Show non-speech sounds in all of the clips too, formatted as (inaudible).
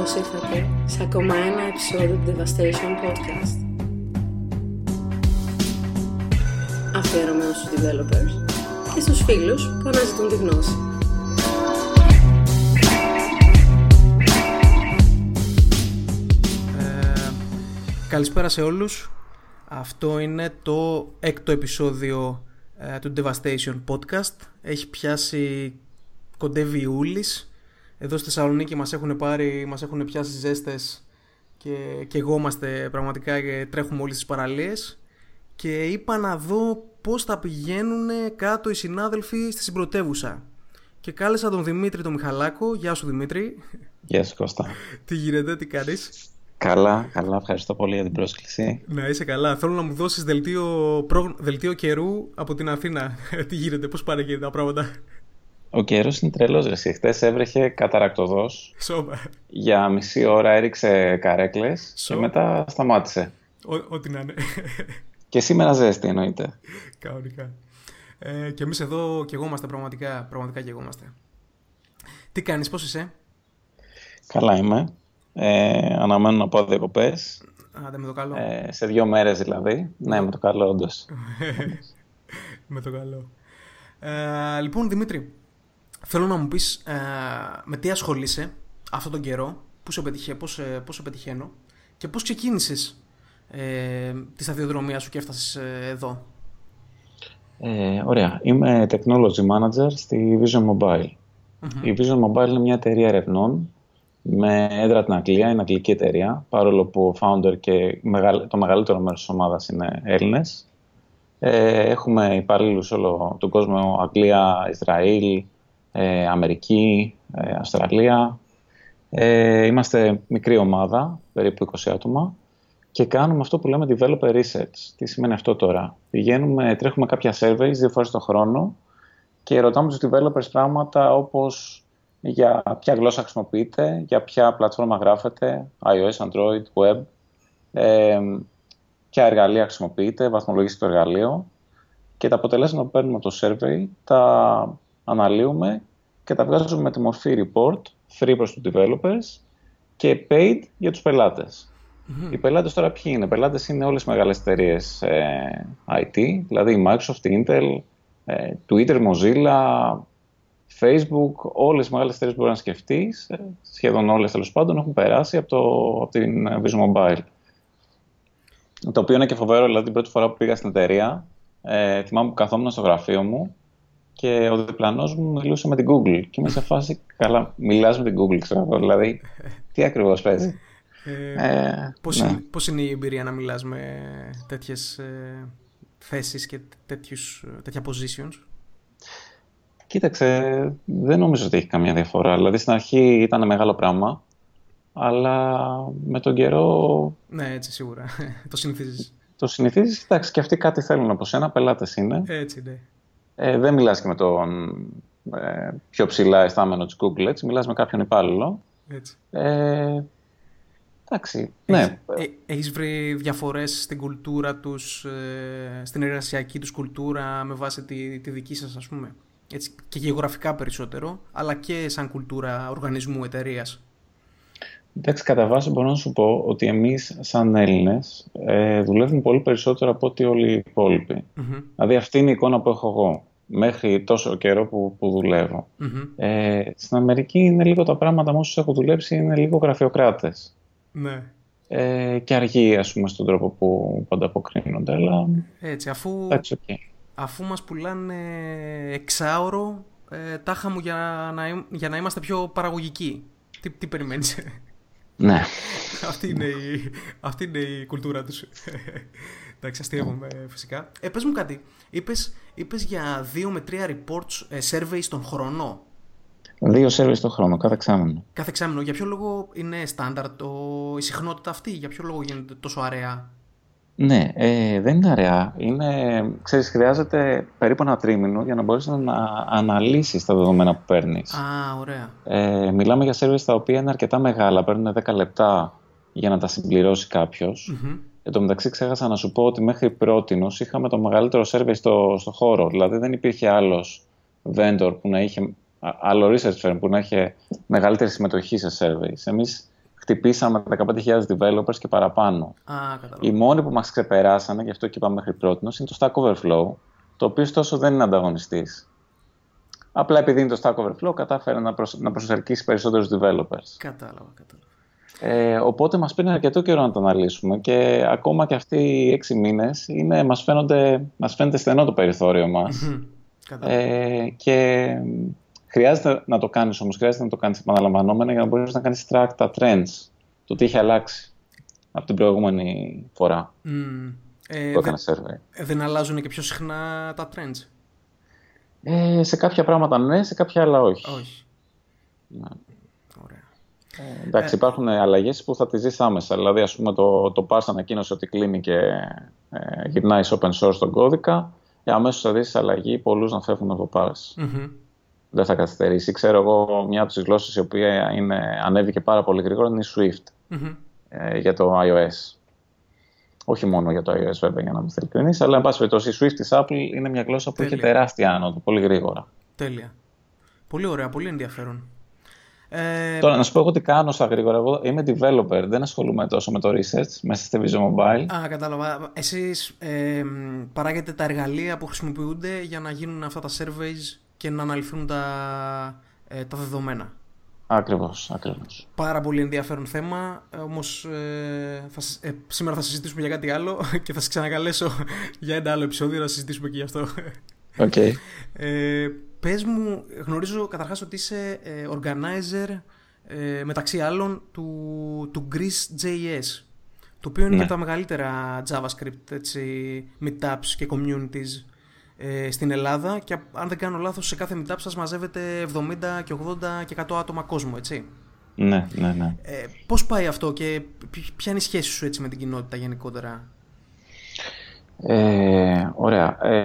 Καλώς ήρθατε σε ακόμα ένα επεισόδιο του Devastation Podcast. Αφιερωμένο στους developers και στους φίλους που αναζητούν τη γνώση. Ε, καλησπέρα σε όλους. Αυτό είναι το έκτο επεισόδιο ε, του Devastation Podcast. Έχει πιάσει κοντεύει Ιούλης εδώ στη Θεσσαλονίκη μας έχουν πάρει, μας έχουν πιάσει ζέστες και, και εγώ είμαστε πραγματικά και τρέχουμε όλες τις παραλίες και είπα να δω πώς θα πηγαίνουν κάτω οι συνάδελφοι στη συμπρωτεύουσα. Και κάλεσα τον Δημήτρη τον Μιχαλάκο. Γεια σου Δημήτρη. Γεια σου Κώστα. (laughs) τι γίνεται, τι κάνεις; Καλά, καλά. Ευχαριστώ πολύ για την πρόσκληση. Να είσαι καλά. Θέλω να μου δώσεις δελτίο, προ... δελτίο καιρού από την Αθήνα. (laughs) τι γίνεται, πώς πάνε και τα πράγματα; Ο καιρός είναι τρελός. Ρε. Χθες έβρεχε καταρακτοδός. Για μισή ώρα έριξε καρέκλες και μετά σταμάτησε. Ό,τι να είναι. Και σήμερα ζέστη εννοείται. Κανονικά. Ε, και εμείς εδώ και εγώ είμαστε πραγματικά, πραγματικά και εγώ είμαστε. Τι κάνεις, πώς είσαι; Καλά είμαι. Ε, αναμένω να πάω διακοπές. Άντε με το καλό. Ε, σε δύο μέρες δηλαδή. Ναι, με το καλό, όντως. (laughs) με το καλό. Ε, λοιπόν, Δημήτρη, Θέλω να μου πεις ε, με τι ασχολείσαι αυτόν τον καιρό, πού σε, πετυχε, πώς, ε, πώς σε πετυχαίνω και πώς ξεκίνησες ε, τη σταδιοδρομία σου και έφτασες ε, εδώ; Ε, ωραία. Είμαι Technology Manager στη Vision Mobile. Η Vision Mobile είναι μια εταιρεία ερευνών με έδρα την Αγγλία, είναι αγγλική εταιρεία, παρόλο που ο founder και το μεγαλύτερο μέρος της ομάδας είναι Έλληνες. Ε, έχουμε υπαλλήλους όλο τον κόσμο, Αγγλία, Ισραήλ, ε, Αμερική, ε, Αυστραλία. Ε, είμαστε μικρή ομάδα, περίπου 20 άτομα και κάνουμε αυτό που λέμε developer research. Τι σημαίνει αυτό τώρα; Πηγαίνουμε, τρέχουμε κάποια surveys δύο φορές το χρόνο και ρωτάμε τους developers πράγματα όπως για ποια γλώσσα χρησιμοποιείτε, για ποια πλατφόρμα γράφετε, iOS, Android, Web, ε, ποια εργαλεία χρησιμοποιείτε, βαθμολογήστε το εργαλείο και τα αποτελέσματα που παίρνουμε από το survey τα αναλύουμε και τα βγάζουμε με τη μορφή report, free προς τους developers και paid για τους πελατες Οι πελάτες τώρα ποιοι είναι; Οι πελάτες είναι όλες οι μεγάλες εταιρείες ε, IT, δηλαδή η Microsoft, η Intel, ε, Twitter, Mozilla, Facebook, όλες οι μεγάλες εταιρείες που μπορείς να σκεφτείς, ε, σχεδόν όλες τέλος πάντων, έχουν περάσει από, το, από την Vision Mobile. Το οποίο είναι και φοβερό, δηλαδή την πρώτη φορά που πήγα στην εταιρεία, ε, θυμάμαι που καθόμουν στο γραφείο μου και ο διπλανός μου μιλούσε με την Google. Και είμαι σε φάση, καλά, μιλάς με την Google, ξέρω εγώ. Δηλαδή, τι ακριβώς παίζει; Ε, ε, πώς, ναι. είναι, πώς είναι η εμπειρία να μιλάς με τέτοιες ε, θέσεις και τέτοιους, τέτοια positions? Κοίταξε, δεν νομίζω ότι έχει καμία διαφορά. Δηλαδή στην αρχή ήταν μεγάλο πράγμα, αλλά με τον καιρό... Ναι, έτσι σίγουρα. (laughs) το συνηθίζεις. Το συνηθίζεις, κοιτάξτε, και αυτοί κάτι θέλουν από σένα, πελάτες είναι. Έτσι, ναι ε, δεν μιλάς και με τον ε, πιο ψηλά αισθάμενο της Google, έτσι, μιλάς με κάποιον υπάλληλο. Έτσι. Ε, εντάξει, ναι. Ε, έχεις βρει διαφορές στην κουλτούρα τους, ε, στην εργασιακή τους κουλτούρα με βάση τη, τη δική σας, ας πούμε; Έτσι, και γεωγραφικά περισσότερο, αλλά και σαν κουλτούρα οργανισμού εταιρείας. Εντάξει, κατά βάση μπορώ να σου πω ότι εμείς σαν Έλληνες ε, δουλεύουμε πολύ περισσότερο από ό,τι όλοι οι υπόλοιποι. Mm-hmm. Δηλαδή αυτή είναι η εικόνα που έχω εγώ μέχρι τόσο καιρό που, που δουλευω Ε, στην Αμερική είναι λίγο τα πράγματα με όσους έχω δουλέψει είναι λίγο γραφειοκράτες. Ναι. Ε, και αργοί ας πούμε στον τρόπο που, που ανταποκρίνονται. Αλλά... Έτσι, αφού, okay. αφού μας πουλάνε εξάωρο ε, τάχα μου για να, για να είμαστε πιο παραγωγικοί. Τι, τι περιμένεις; Ναι. (laughs) αυτή, είναι η, αυτή είναι η κουλτούρα τους. Εντάξει, αστείευομαι φυσικά. Ε, πες μου κάτι. Είπες, είπες για δύο με τρία reports, ε, surveys τον χρόνο; Δύο surveys τον χρόνο, κάθε εξάμενο. Κάθε εξάμενο. Για ποιο λόγο είναι στάνταρτ η συχνότητα αυτή, για ποιο λόγο γίνεται τόσο αραιά. Ναι, ε, δεν είναι αραιά. Είναι, ξέρεις, χρειάζεται περίπου ένα τρίμηνο για να μπορείς να αναλύσεις τα δεδομένα που παίρνεις. Α, ωραία. Ε, μιλάμε για surveys τα οποία είναι αρκετά μεγάλα, παίρνουν 10 λεπτά για να τα συμπληρώσει κάποιος. Mm-hmm. Εν τω μεταξύ ξέχασα να σου πω ότι μέχρι πρώτη είχαμε το μεγαλύτερο survey στο, στο χώρο. Δηλαδή δεν υπήρχε άλλος vendor που να είχε, άλλο research firm που να είχε μεγαλύτερη συμμετοχή σε surveys. Εμείς χτυπήσαμε 15.000 developers και παραπάνω. Α, κατάλαβα. Οι μόνοι που μας ξεπεράσανε, γι' αυτό και είπαμε μέχρι πρώτη, είναι το Stack Overflow, το οποίο ωστόσο δεν είναι ανταγωνιστής. Απλά επειδή είναι το Stack Overflow, κατάφερε να, προσ... να προσελκύσει περισσότερους developers. Κατάλαβα, κατάλαβα. Ε, οπότε μας πήρε αρκετό καιρό να το αναλύσουμε και ακόμα και αυτοί οι έξι μήνες είναι, μας, φαίνονται, μας φαίνεται στενό το περιθώριο μας. Μμμ. Κατάλαβα. Ε, και χρειάζεται να το κάνεις όμως, χρειάζεται να το κάνεις επαναλαμβανόμενα για να μπορείς να κάνεις track τα trends, το τι έχει αλλάξει από την προηγούμενη φορά Μμ. Ε, που έκανε δεν, survey. ε, δεν αλλάζουν και πιο συχνά τα trends; Ε, σε κάποια πράγματα ναι, σε κάποια άλλα όχι. Όχι. Ναι. Ωραία. Ε, εντάξει, υπάρχουν αλλαγές που θα τις δεις άμεσα. Δηλαδή, ας πούμε, το, το Parse ανακοίνωσε ότι κλείνει και ε, γυρνάει σε open source τον κώδικα. Ε, αμέσως θα δεις αλλαγή πολλούς να φεύγουν από το Parse. Μμμ. Δεν θα καθυστερήσει. Ξέρω εγώ, μια από τις γλώσσες η οποία είναι, ανέβηκε πάρα πολύ γρήγορα είναι η Swift Μμμ. ε, για το iOS. Όχι μόνο για το iOS βέβαια για να μην ειλικρινής, αλλά εν πάση περιπτώσει η Swift της Apple είναι μια γλώσσα που είχε Τέλεια. τεράστια άνοδο, πολύ γρήγορα. Τέλεια. Πολύ ωραία, πολύ ενδιαφέρον. Ε, Τώρα, να σου πω εγώ τι κάνω στα γρήγορα. Εγώ είμαι developer, δεν ασχολούμαι τόσο με το research μέσα στη Vision Mobile. Α, κατάλαβα. Εσείς ε, μ, παράγετε τα εργαλεία που χρησιμοποιούνται για να γίνουν αυτά τα surveys και να αναλυθούν τα, ε, τα δεδομένα. Ακριβώς, ακριβώς. Πάρα πολύ ενδιαφέρον θέμα, ε, όμως ε, θα, συ- ε, σήμερα θα συζητήσουμε για κάτι άλλο (laughs) και θα σας ξανακαλέσω (laughs) για ένα άλλο επεισόδιο να συζητήσουμε και γι' αυτό. Οκ. Ε, πες μου, γνωρίζω καταρχάς ότι είσαι ε, organizer ε, μεταξύ άλλων του, του GreeceJS το οποίο είναι Ναι. και τα μεγαλύτερα JavaScript έτσι, meetups και communities ε, στην Ελλάδα και αν δεν κάνω λάθος σε κάθε meetup σας μαζεύετε 70 και 80 και 100 άτομα κόσμο, έτσι. Ναι, ναι, ναι. Ε, πώς πάει αυτό και ποι- ποια είναι η σχέση σου έτσι με την κοινότητα γενικότερα; Ε, ωραία. Ε,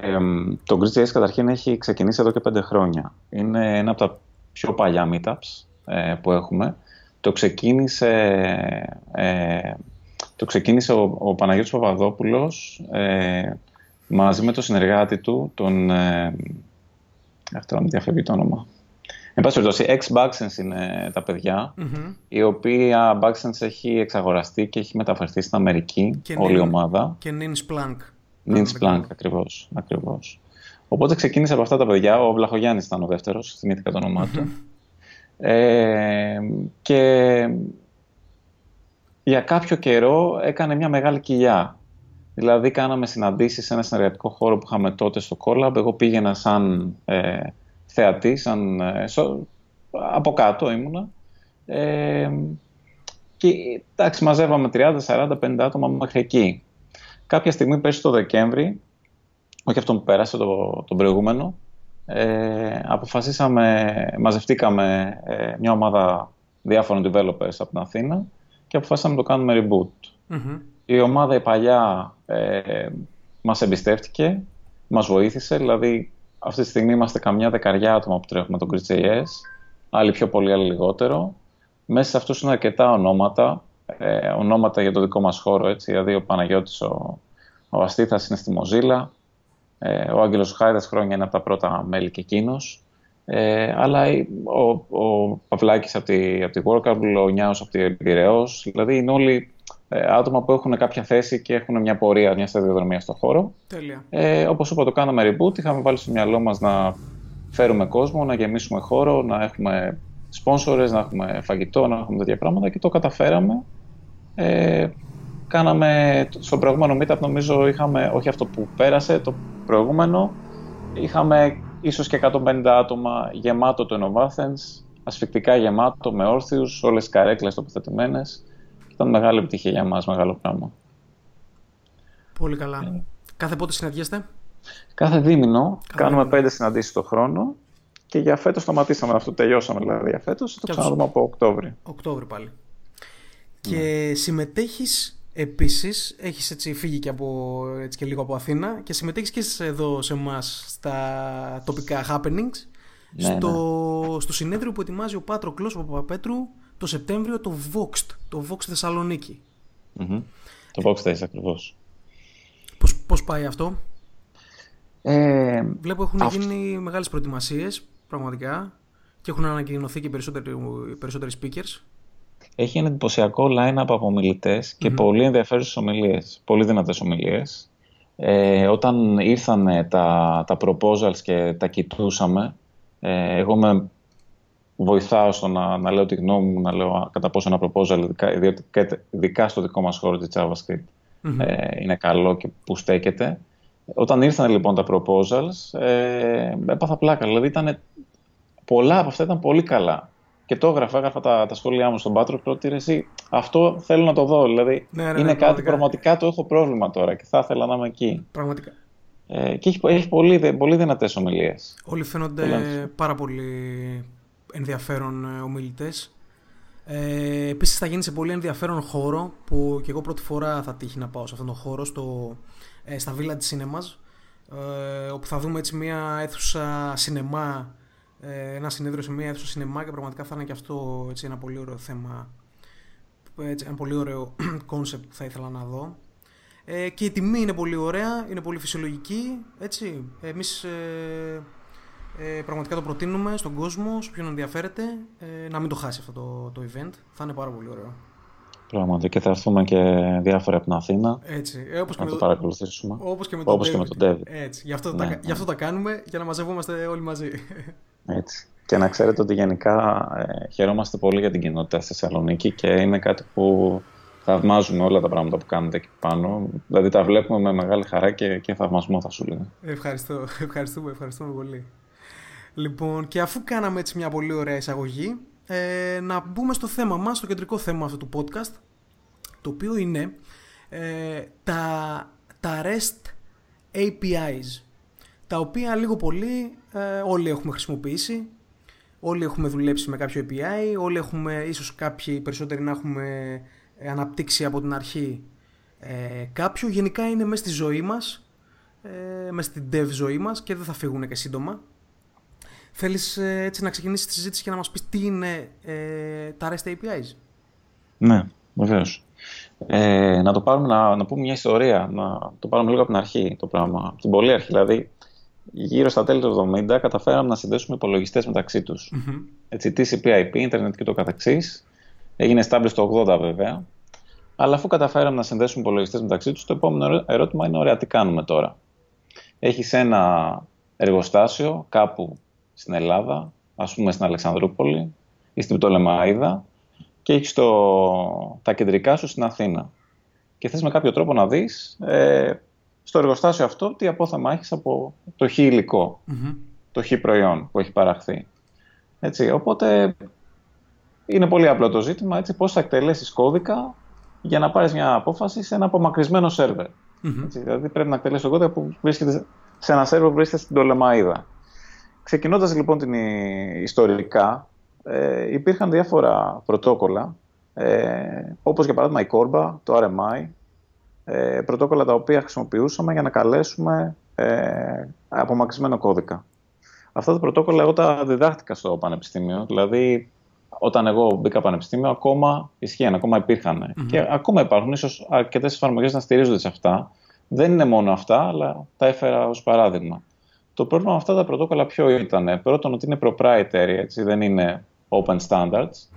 το Greece.js καταρχήν έχει ξεκινήσει εδώ και πέντε χρόνια. Είναι ένα από τα πιο παλιά meetups ε, που έχουμε. Το ξεκίνησε, ε, το ξεκίνησε ο, ο Παναγιώτης Παπαδόπουλος ε, μαζί με τον συνεργάτη του, τον... Ε, αχ, τώρα μου διαφεύγει το όνομα. Εν πάση περιπτώσει, ex-Baxens είναι τα παιδιά, Μμμ. η οποία Baxens έχει εξαγοραστεί και έχει μεταφερθεί στην Αμερική, Και όλη η Nin- ομάδα. Και Nins Plank. Nins Plank, ακριβώς, ακριβώς. Οπότε ξεκίνησε από αυτά τα παιδιά. Ο Βλαχογιάννης ήταν ο δεύτερος, θυμήθηκα το όνομά του. Ε, και για κάποιο καιρό έκανε μια μεγάλη κοιλιά. Δηλαδή κάναμε συναντήσεις σε ένα συνεργατικό χώρο που είχαμε τότε στο Collab. Εγώ πήγαινα σαν ε, θεατή, σαν, ε, σο- από κάτω ήμουνα. Ε, και εντάξει, μαζεύαμε 30, 40, 50 άτομα μέχρι εκεί. Κάποια στιγμή πέρσι το Δεκέμβρη, όχι αυτό που πέρασε, το, τον προηγούμενο, ε, αποφασίσαμε, μαζευτήκαμε ε, μια ομάδα διάφορων developers από την Αθήνα και αποφασίσαμε να το κάνουμε reboot. Μμμ. Η ομάδα η παλιά ε, μας εμπιστεύτηκε, μας βοήθησε, δηλαδή αυτή τη στιγμή είμαστε καμιά δεκαριά άτομα που τρέχουμε τον Grid.js, άλλοι πιο πολύ, άλλοι λιγότερο. Μέσα σε αυτούς είναι αρκετά ονόματα, ε, ονόματα για το δικό μας χώρο, έτσι, δηλαδή ο Παναγιώτης, ο, ο Αστήθας είναι στη Mozilla, ε, ο Άγγελος Χάιδας χρόνια είναι από τα πρώτα μέλη και εκείνος, ε, αλλά η- ο, ο Παυλάκης από τη, από τη Workable, ο Νιάος από τη Πειραιώς, δηλαδή είναι όλοι ε, άτομα που έχουν κάποια θέση και έχουν μια πορεία, μια σταδιοδρομία στον χώρο. Τέλεια. Ε, όπως είπα, το κάναμε reboot. Είχαμε βάλει στο μυαλό μας να φέρουμε κόσμο, να γεμίσουμε χώρο, να έχουμε sponsors, να έχουμε φαγητό, να έχουμε τέτοια πράγματα και το καταφέραμε. Ε, κάναμε, στο προηγούμενο meetup νομίζω είχαμε, όχι αυτό που πέρασε, το προηγούμενο, είχαμε ίσως και 150 άτομα γεμάτο το Innovathens, ασφυκτικά γεμάτο, με όρθιους, όλες τις καρέκλες τοποθετημένες. Ήταν μεγάλη επιτυχία για μας, μεγάλο πράγμα. Πολύ καλά. Κάθε πότε συναντιέστε; Κάθε δίμηνο Κάθε κάνουμε δίμηνο. πέντε συναντήσεις το χρόνο και για φέτος σταματήσαμε αυτό, τελειώσαμε δηλαδή για φέτος, θα το Και ξαναδούμε από Οκτώβρη. Οκτώβρη πάλι. Ναι. Και συμμετέχεις επίσης, έχεις έτσι φύγει και, από, έτσι και λίγο από Αθήνα και συμμετέχεις και σε- εδώ σε εμάς στα τοπικά happenings Ναι, στο, στο συνέδριο που ετοιμάζει ο Πάτροκλος ο Παπαπέτρου το Σεπτέμβριο το Voxed, το Vox Θεσσαλονίκη. Μμμ. Το Box Days ακριβώς. Πώς, πώς πάει αυτό; Ε, Βλέπω έχουν Αυτό- γίνει μεγάλες προετοιμασίες πραγματικά και έχουν ανακοινωθεί και περισσότεροι, περισσότεροι speakers. έχει ένα εντυπωσιακό line-up από ομιλητέ και πολύ ενδιαφέρουσες ομιλίες. Πολύ δυνατές ομιλίες. Ε, όταν ήρθαν τα, τα proposals και τα κοιτούσαμε, ε, εγώ με βοηθάω στο να, να λέω τη γνώμη μου, να λέω κατά πόσο ένα proposal, ειδικά, ειδικά στο δικό μας χώρο της JavaScript, ε, είναι καλό και που στέκεται. Όταν ήρθαν λοιπόν τα proposals, ε, έπαθα πλάκα. Δηλαδή ήταν, πολλά από αυτά ήταν πολύ καλά. Και το έγραφα, έγραφα τα, τα σχόλιά μου στον Πάτρος και ότι εσύ, αυτό θέλω να το δω. Δηλαδή ναι, ναι, είναι ναι, κάτι πραγματικά. πραγματικά το έχω πρόβλημα τώρα και θα ήθελα να είμαι εκεί. Πραγματικά. Ε, και έχει, έχει πολύ, πολύ δυνατές ομιλίες. Όλοι φαίνονται πάρα πολύ ενδιαφέρον ε, ομιλητές. Ε, Επίσης θα γίνει σε πολύ ενδιαφέρον χώρο που και εγώ πρώτη φορά θα τύχει να πάω σε αυτόν τον χώρο, στο, ε, στα Village Cinemas, ε, όπου θα δούμε έτσι μια αίθουσα σινεμά, ε, ένα συνέδριο σε μια αίθουσα σινεμά και πραγματικά θα είναι και αυτό έτσι, ένα πολύ ωραίο θέμα, έτσι, ένα πολύ ωραίο (clears throat) concept που θα ήθελα να δω. Ε, και η τιμή είναι πολύ ωραία, είναι πολύ φυσιολογική, έτσι. Εμείς ε, ε, πραγματικά το προτείνουμε στον κόσμο, σε ποιον ενδιαφέρεται, ε, να μην το χάσει αυτό το, το event. Θα είναι πάρα πολύ ωραίο. Πράγματι και θα έρθουμε και διάφορα από την Αθήνα Έτσι. Ε, όπως να το το παρακολουθήσουμε. Όπως και με τον, όπως και με τον David. Έτσι. Γι αυτό, ναι, τα, ναι. γι' αυτό τα κάνουμε, για να μαζευόμαστε όλοι μαζί. Έτσι. Και να ξέρετε ότι γενικά ε, χαιρόμαστε πολύ για την κοινότητα στη Θεσσαλονίκη και είναι κάτι που θαυμάζουμε όλα τα πράγματα που κάνετε εκεί πάνω. Δηλαδή τα βλέπουμε με μεγάλη χαρά και, και θαυμασμό θα σου λέω. Ευχαριστώ, (laughs) ευχαριστούμε, ευχαριστούμε πολύ. Λοιπόν, και αφού κάναμε έτσι μια πολύ ωραία εισαγωγή, ε, να μπούμε στο θέμα μας, στο κεντρικό θέμα αυτού του podcast, το οποίο είναι ε, τα, τα REST APIs, τα οποία λίγο πολύ ε, όλοι έχουμε χρησιμοποιήσει, όλοι έχουμε δουλέψει με κάποιο API, όλοι έχουμε, ίσως κάποιοι περισσότεροι να έχουμε αναπτύξει από την αρχή ε, κάποιο, γενικά είναι μέσα στη ζωή μας, ε, μέσα στην dev ζωή μας και δεν θα φύγουν και σύντομα. Θέλεις ε, έτσι να ξεκινήσεις τη συζήτηση και να μας πεις τι είναι ε, τα REST APIs. Ναι, βεβαίως. Ε, να το πάρουμε, να, να πούμε μια ιστορία, να το πάρουμε λίγο από την αρχή το πράγμα, από την πολύ αρχή. Δηλαδή, γύρω στα τέλη του 70 καταφέραμε να συνδέσουμε υπολογιστές μεταξύ τους. Mm-hmm. Έτσι, TCP, IP, Ιντερνετ και το καθεξής. Έγινε established το 80 βέβαια. Αλλά αφού καταφέραμε να συνδέσουμε υπολογιστές μεταξύ τους, το επόμενο ερώτημα είναι: Ωραία, τι κάνουμε τώρα. Έχεις ένα εργοστάσιο κάπου στην Ελλάδα, ας πούμε στην Αλεξανδρούπολη ή στην Πτολεμαίδα και έχεις το, τα κεντρικά σου στην Αθήνα. Και θες με κάποιο τρόπο να δεις ε, στο εργοστάσιο αυτό τι απόθεμα έχεις από το χ υλικο το χ προϊόν που έχει παραχθεί. Έτσι, οπότε είναι πολύ απλό το ζήτημα έτσι, πώς θα εκτελέσεις κώδικα για να πάρεις μια απόφαση σε ένα απομακρυσμένο σερβερ. δηλαδή πρέπει να εκτελέσεις το κώδικα που βρίσκεται σε ένα σερβερ που βρίσκεται στην Τολεμαίδα. Ξεκινώντας λοιπόν την ιστορικά, ε, υπήρχαν διάφορα πρωτόκολλα, ε, όπως για παράδειγμα η Corba, το RMI, ε, πρωτόκολλα τα οποία χρησιμοποιούσαμε για να καλέσουμε ε, απομακρυσμένο κώδικα. Αυτά τα πρωτόκολλα εγώ τα διδάχτηκα στο πανεπιστήμιο, δηλαδή όταν εγώ μπήκα πανεπιστήμιο ακόμα ισχύαν, ακόμα και ακόμα υπάρχουν, ίσως αρκετές εφαρμογές να στηρίζονται σε αυτά. Δεν είναι μόνο αυτά, αλλά τα έφερα ως παράδειγμα. Το πρόβλημα με αυτά τα πρωτόκολλα ποιο ήταν. Πρώτον ότι είναι proprietary, έτσι, δεν είναι open standards.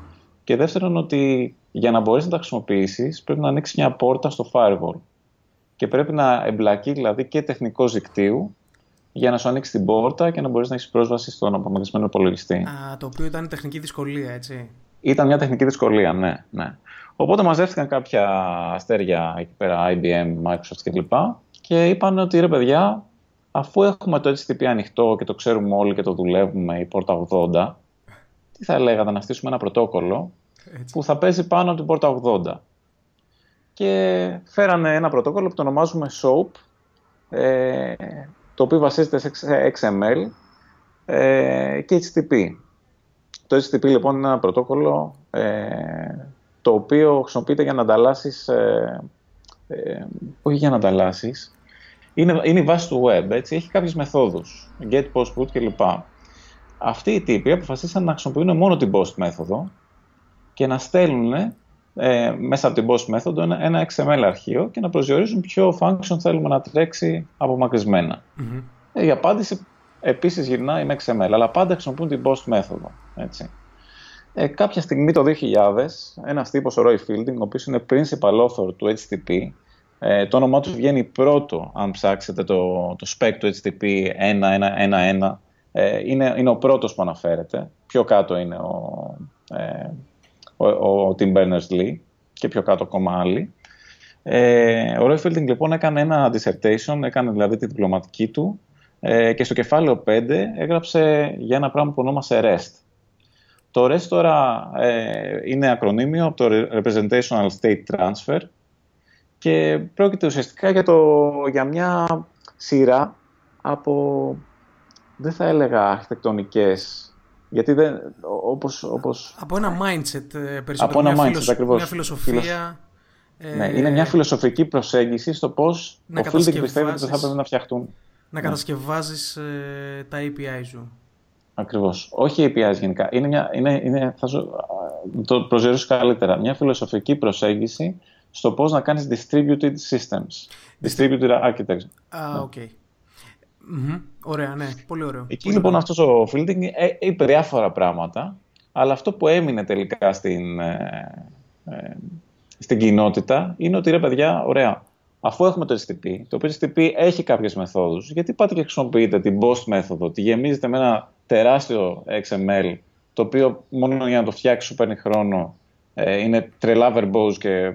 Και δεύτερον ότι για να μπορείς να τα χρησιμοποιήσεις πρέπει να ανοίξεις μια πόρτα στο firewall. Και πρέπει να εμπλακεί δηλαδή και τεχνικός δικτύου για να σου ανοίξει την πόρτα και να μπορείς να έχεις πρόσβαση στον απομακρυσμένο υπολογιστή. Α, το οποίο ήταν τεχνική δυσκολία, έτσι. Ήταν μια τεχνική δυσκολία, ναι. ναι. Οπότε μαζεύτηκαν κάποια αστέρια εκεί πέρα, IBM, Microsoft κλπ. Και, και είπαν ότι ρε παιδιά, αφού έχουμε το HTTP ανοιχτό και το ξέρουμε όλοι και το δουλεύουμε η πόρτα 80, τι θα λέγατε να στήσουμε ένα πρωτόκολλο που θα παίζει πάνω από την πόρτα 80. Και φέρανε ένα πρωτόκολλο που το ονομάζουμε SOAP, ε, το οποίο βασίζεται σε XML ε, και HTTP. Το HTTP λοιπόν είναι ένα πρωτόκολλο ε, το οποίο χρησιμοποιείται για να ανταλλάσσεις, ε, ε όχι για να ανταλλάσσεις, είναι, είναι η βάση του web, έτσι, έχει κάποιες μεθόδους, get, post, put κλπ. Αυτοί οι τύποι αποφασίσαν να χρησιμοποιούν μόνο την post μέθοδο και να στέλνουν ε, μέσα από την post μέθοδο ένα, ένα XML αρχείο και να προσδιορίζουν ποιο function θέλουμε να τρέξει απομακρυσμένα. Mm-hmm. Ε, η απάντηση επίσης γυρνάει με XML, αλλά πάντα χρησιμοποιούν την post μέθοδο. Έτσι. Ε, κάποια στιγμή το 2000, ένας τύπος, ο Roy Fielding, ο οποίος είναι principal author του HTTP, ε, το όνομά τους βγαίνει πρώτο, αν ψάξετε το, το spec του HTTP 1.1.1.1, ε, είναι, είναι ο πρώτος που αναφέρεται. Πιο κάτω είναι ο, ε, ο, ο, Tim Berners-Lee και πιο κάτω ακόμα άλλοι. Ε, ο Roy Fielding λοιπόν έκανε ένα dissertation, έκανε δηλαδή τη διπλωματική του ε, και στο κεφάλαιο 5 έγραψε για ένα πράγμα που ονόμασε REST. Το REST τώρα ε, είναι ακρονίμιο από το Representational State Transfer και πρόκειται ουσιαστικά για, το, για μια σειρά από, δεν θα έλεγα αρχιτεκτονικές, γιατί δεν, όπως, όπως... Από ένα mindset ε, περισσότερο, από ένα μια, mindset, φιλοσ... ακριβώς. μια φιλοσοφία... Ε... Ναι, είναι μια φιλοσοφική προσέγγιση στο πώς ο Fielding πιστεύει ότι θα έπρεπε να φτιαχτούν. Να κατασκευάζεις ε, τα API σου. Ακριβώς. Όχι API γενικά. Είναι μια, είναι, είναι, θα σου, το προσδιορίσω καλύτερα. Μια φιλοσοφική προσέγγιση στο πώς να κάνεις distributed systems. Distributed architecture. Α, οκ. Ωραία, ναι. Πολύ ωραίο. Εκεί Πολύ λοιπόν ωραίο. αυτός ο Fielding ε, είπε διάφορα πράγματα, αλλά αυτό που έμεινε τελικά στην, ε, ε, στην κοινότητα είναι ότι ρε παιδιά, ωραία, αφού έχουμε το HTTP, το οποίο HTTP έχει κάποιες μεθόδους, γιατί πάτε και χρησιμοποιείτε την post μέθοδο, τη γεμίζετε με ένα τεράστιο XML, το οποίο μόνο για να το φτιάξει σου παίρνει χρόνο, ε, είναι τρελά verbose και,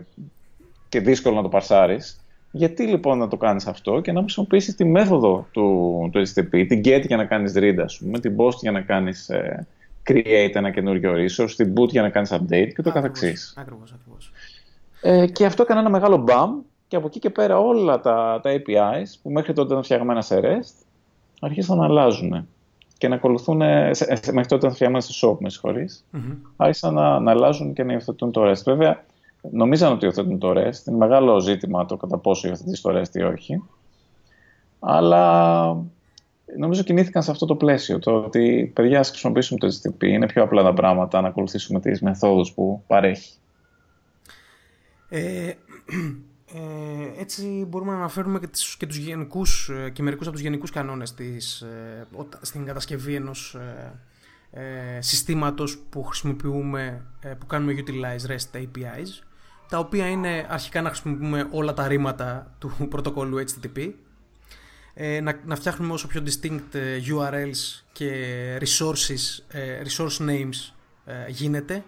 και δύσκολο να το παρσάρεις. Γιατί λοιπόν να το κάνεις αυτό και να χρησιμοποιήσεις τη μέθοδο του, του HTTP, την get για να κάνεις read, ας πούμε, την post για να κάνεις ε, create ένα καινούριο resource, την boot για να κάνεις update και το καθεξής. Ακριβώς, ακριβώς. Ε, και αυτό έκανε ένα μεγάλο bam και από εκεί και πέρα όλα τα, τα APIs που μέχρι τότε ήταν φτιαγμένα σε REST αρχίσαν να αλλάζουν και να ακολουθούν, σε, σε, μέχρι τότε ήταν φτιαγμένα σε SOAP, με συγχωρείς, Mm-hmm. άρχισαν να, να αλλάζουν και να υιοθετούν το REST. Βέβαια, νομίζαν ότι υιοθετούν το REST, είναι μεγάλο ζήτημα το κατά πόσο υιοθετείς το REST ή όχι, αλλά νομίζω κινήθηκαν σε αυτό το πλαίσιο, το ότι παιδιά ας χρησιμοποιήσουμε το HTTP, είναι πιο απλά τα πράγματα να ακολουθήσουμε τις μεθόδους που παρέχει. Ε, ε, έτσι μπορούμε να αναφέρουμε και, τις, και τους γενικούς ε, και μερικούς από τους γενικούς κανόνες της, ε, οτα- στην κατασκευή ενός ε, ε, συστήματος που χρησιμοποιούμε, ε, που κάνουμε utilize REST APIs τα οποία είναι αρχικά να χρησιμοποιούμε όλα τα ρήματα του πρωτοκόλλου HTTP ε, να, να φτιάχνουμε όσο πιο distinct ε, URLs και resources, ε, resource names ε, γίνεται.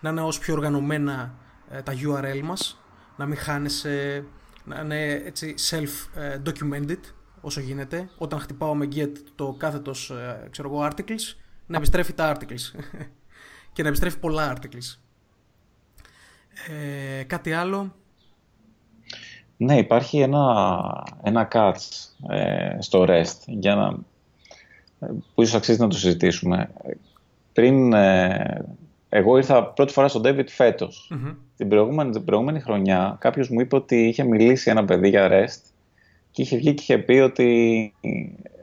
Να είναι όσο πιο οργανωμένα ε, τα URL μας. Να μην χάνεσαι να είναι έτσι self-documented όσο γίνεται. Όταν χτυπάω με get το κάθετος ε, ξέρω εγώ articles να επιστρέφει τα articles. (laughs) Και να επιστρέφει πολλά articles ε, κάτι άλλο; Ναι, υπάρχει ένα, ένα catch ε, στο REST για να, που ίσως αξίζει να το συζητήσουμε. Πριν, ε, εγώ ήρθα πρώτη φορά στον David φετος Μμμ. Την, προηγούμενη, την προηγούμενη χρονιά κάποιος μου είπε ότι είχε μιλήσει ένα παιδί για REST και είχε βγει και είχε πει ότι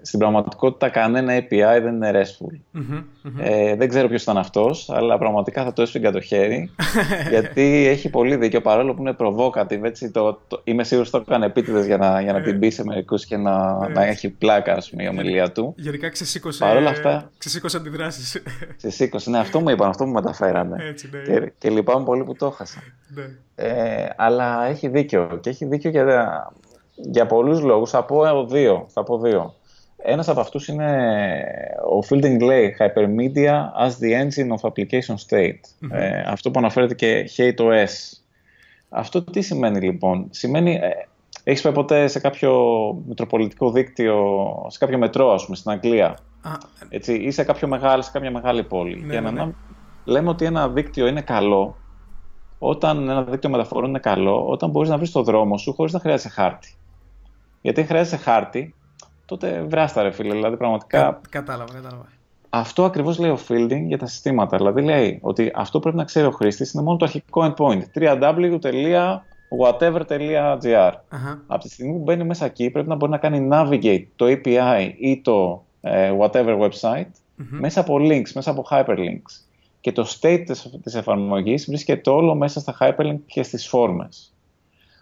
στην πραγματικότητα κανένα API δεν είναι RESTful. Μμμ, μμμ. Ε, δεν ξέρω ποιος ήταν αυτός, αλλά πραγματικά θα το έσφυγα το χέρι, (laughs) γιατί έχει πολύ δίκιο, παρόλο που είναι provocative, έτσι, το, το, είμαι σίγουρος ότι το έκανε επίτηδες για να, για να την πει σε μερικούς και να, να έχει πλάκα, ας πούμε, η ομιλία του. Γενικά ξεσήκωσε, Παρ' όλα αυτά- ξεσήκωσε αντιδράσεις. (laughs) Σε σήκωσε, ναι, αυτό μου είπαν, αυτό μου μεταφέρανε. Έτσι, ναι. και, και λυπάμαι πολύ που το έχασα. ναι. Ε, αλλά έχει δίκιο και έχει δίκιο για, για πολλούς λόγους. Θα πω δύο. Θα πω δύο. Ένας από αυτούς είναι ο Fielding λέει Hypermedia as the engine of application state. Ε, αυτό που αναφέρεται και Hate OS. Αυτό τι σημαίνει λοιπόν; Σημαίνει, ε, έχεις πάει ποτέ σε κάποιο μετροπολιτικό δίκτυο, σε κάποιο μετρό ας πούμε στην Αγγλία; Α, Έτσι, ή σε, κάποιο μεγάλο, σε κάποια μεγάλη πόλη; Ναι, Για να, ναι, ναι. Λέμε ότι ένα δίκτυο είναι καλό όταν ένα δίκτυο μεταφορών είναι καλό, όταν μπορείς να βρεις το δρόμο σου χωρίς να χρειάζεσαι χάρτη. Γιατί αν χρειάζεσαι χάρτη, τότε βράστα ρε φίλε. Δηλαδή πραγματικά κα- κατάλαβα, κατάλαβα. αυτό ακριβώς λέει ο Fielding για τα συστήματα. Δηλαδή λέει ότι αυτό που πρέπει να ξέρει ο χρήστης είναι μόνο το αρχικό endpoint. www.whatever.gr Αχα. από τη στιγμή που μπαίνει μέσα εκεί πρέπει να μπορεί να κάνει navigate το API ή το ε, whatever website μέσα από links, μέσα από hyperlinks. Και το state της, της εφαρμογής βρίσκεται όλο μέσα στα hyperlink και στις φόρμες.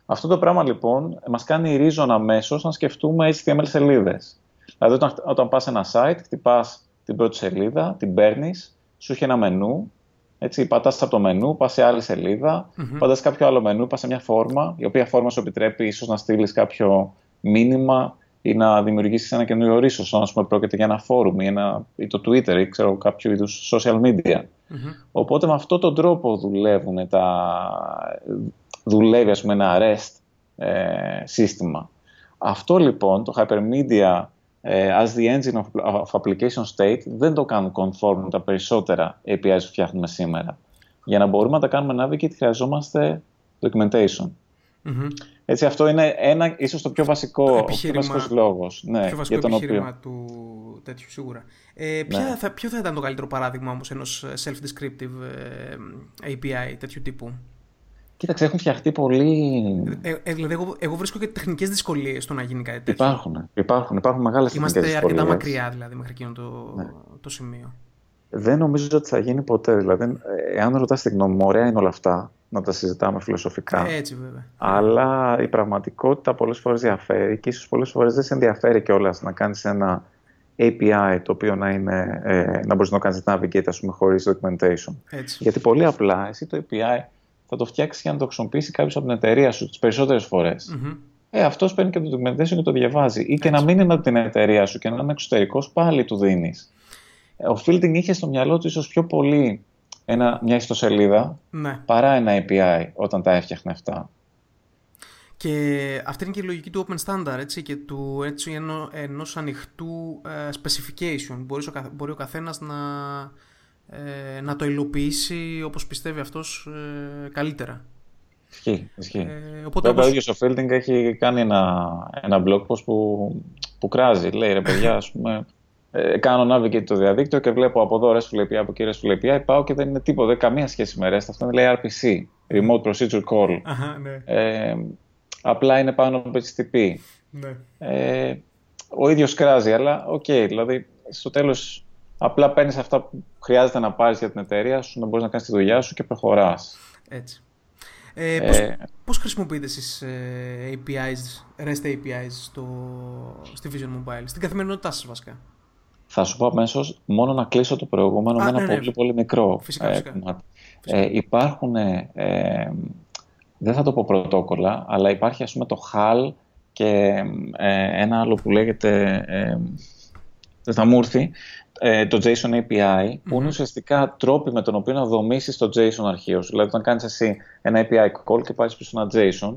Αυτό το πράγμα λοιπόν μας κάνει reason αμέσως να σκεφτούμε HTML σελίδες. Δηλαδή όταν, όταν πας σε ένα site, χτυπάς την πρώτη σελίδα, την παίρνεις, σου έχει ένα μενού Έτσι, πατάς από το μενού, πας σε άλλη σελίδα, mm-hmm. πατάς κάποιο άλλο μενού, πας σε μια φόρμα, η οποία φόρμα σου επιτρέπει ίσως να στείλεις κάποιο μήνυμα ή να δημιουργήσεις ένα καινούριο ρίσο, αν πούμε πρόκειται για ένα φόρουμ ή, ένα, ή το Twitter ή ξέρω κάποιο είδους social media. Οπότε με αυτόν τον τρόπο δουλεύουν τα, δουλεύει ας πούμε ένα REST ε, σύστημα. Αυτό λοιπόν το hypermedia ε, as the engine of, of, application state δεν το κάνουν conform τα περισσότερα APIs που φτιάχνουμε σήμερα. Για να μπορούμε να τα κάνουμε navigate χρειαζόμαστε documentation. Mm-hmm. Έτσι, αυτό είναι ένα, ίσως το πιο βασικό, επιχείρημα, πιο βασικός λόγος. Ναι, πιο βασικό για τον επιχείρημα οποίο... του τέτοιου σίγουρα. Ε, ποια ναι. θα, ποιο θα ήταν το καλύτερο παράδειγμα όμως ενός self-descriptive ε, API τέτοιου τύπου; Κοίταξε, έχουν φτιαχτεί πολύ. Ε, ε, δηλαδή, εγώ, εγώ βρίσκω και τεχνικές δυσκολίες στο να γίνει κάτι τέτοιο. Υπάρχουν, υπάρχουν, υπάρχουν μεγάλες τεχνικές δυσκολίε. Είμαστε αρκετά μακριά δηλαδή μέχρι εκείνο το, ναι. το σημείο. Δεν νομίζω ότι θα γίνει ποτέ. Δηλαδή, εάν ρωτάς τη γνώμη μου, ωραία είναι όλα αυτά να τα συζητάμε φιλοσοφικά. Ε, έτσι, βέβαια. Αλλά η πραγματικότητα πολλές φορές διαφέρει και ίσως πολλές φορές δεν σε ενδιαφέρει κιόλας να κάνεις ένα API το οποίο να, είναι, ε, να μπορείς να κάνεις navigate ας πούμε, χωρίς documentation. Έτσι. Γιατί πολύ απλά εσύ το API θα το φτιάξει για να το χρησιμοποιήσει κάποιος από την εταιρεία σου τις περισσότερες φορές. Mm-hmm. Ε, αυτός παίρνει και το documentation και το διαβάζει. Ή και να μην είναι από την εταιρεία σου και να είναι εξωτερικός, πάλι του δίνεις. Ε, ο Fielding είχε στο μυαλό του ίσως πιο πολύ ένα, μια ιστοσελίδα ναι. παρά ένα API όταν τα έφτιαχνε αυτά. Και αυτή είναι και η λογική του Open Standard έτσι, και του έτσι, ενό, ενός ανοιχτού uh, specification. Μπορείς ο, μπορεί ο καθένας να, ε, να το υλοποιήσει όπως πιστεύει αυτός ε, καλύτερα. Ισχύει, ισχύει. Ε, οπότε Βέβαια, όπως... ο ίδιος ο Fielding έχει κάνει ένα, ένα blog post που, που κράζει. Λέει, ρε παιδιά, ας πούμε, ε, κάνω navigate το διαδίκτυο και βλέπω από εδώ RESTful API, από εκεί RESTful API, πάω και δεν είναι τίποτα, δεν καμία σχέση με REST. Αυτό λέει RPC, Remote Procedure Call. Αχα, ναι. ε, απλά είναι πάνω από HTTP. Ναι. Ε, ο ίδιος κράζει, αλλά OK, okay, δηλαδή στο τέλος Απλά παίρνεις αυτά που χρειάζεται να πάρεις για την εταιρεία σου, να μπορείς να κάνεις τη δουλειά σου και προχωράς. Έτσι. Ε, πώς, ε, πώς χρησιμοποιείτε εσείς ε, APIs, REST APIs στο, στη Vision Mobile, στην καθημερινότητά σας βασικά; Θα σου πω αμέσως μόνο να κλείσω το προηγούμενο με ένα ναι, ναι. πολύ πολύ μικρό φυσικά, ε, φυσικά. Ε, υπάρχουν, ε, ε, δεν θα το πω πρωτόκολλα, αλλά υπάρχει ας πούμε το HAL και ε, ένα άλλο που λέγεται, δεν θα μου έρθει, ε, το JSON API, που είναι ουσιαστικά τρόποι με τον οποίο να δομήσεις το JSON αρχείο σου. Δηλαδή, όταν κάνεις εσύ ένα API call και πάρεις πίσω ένα JSON,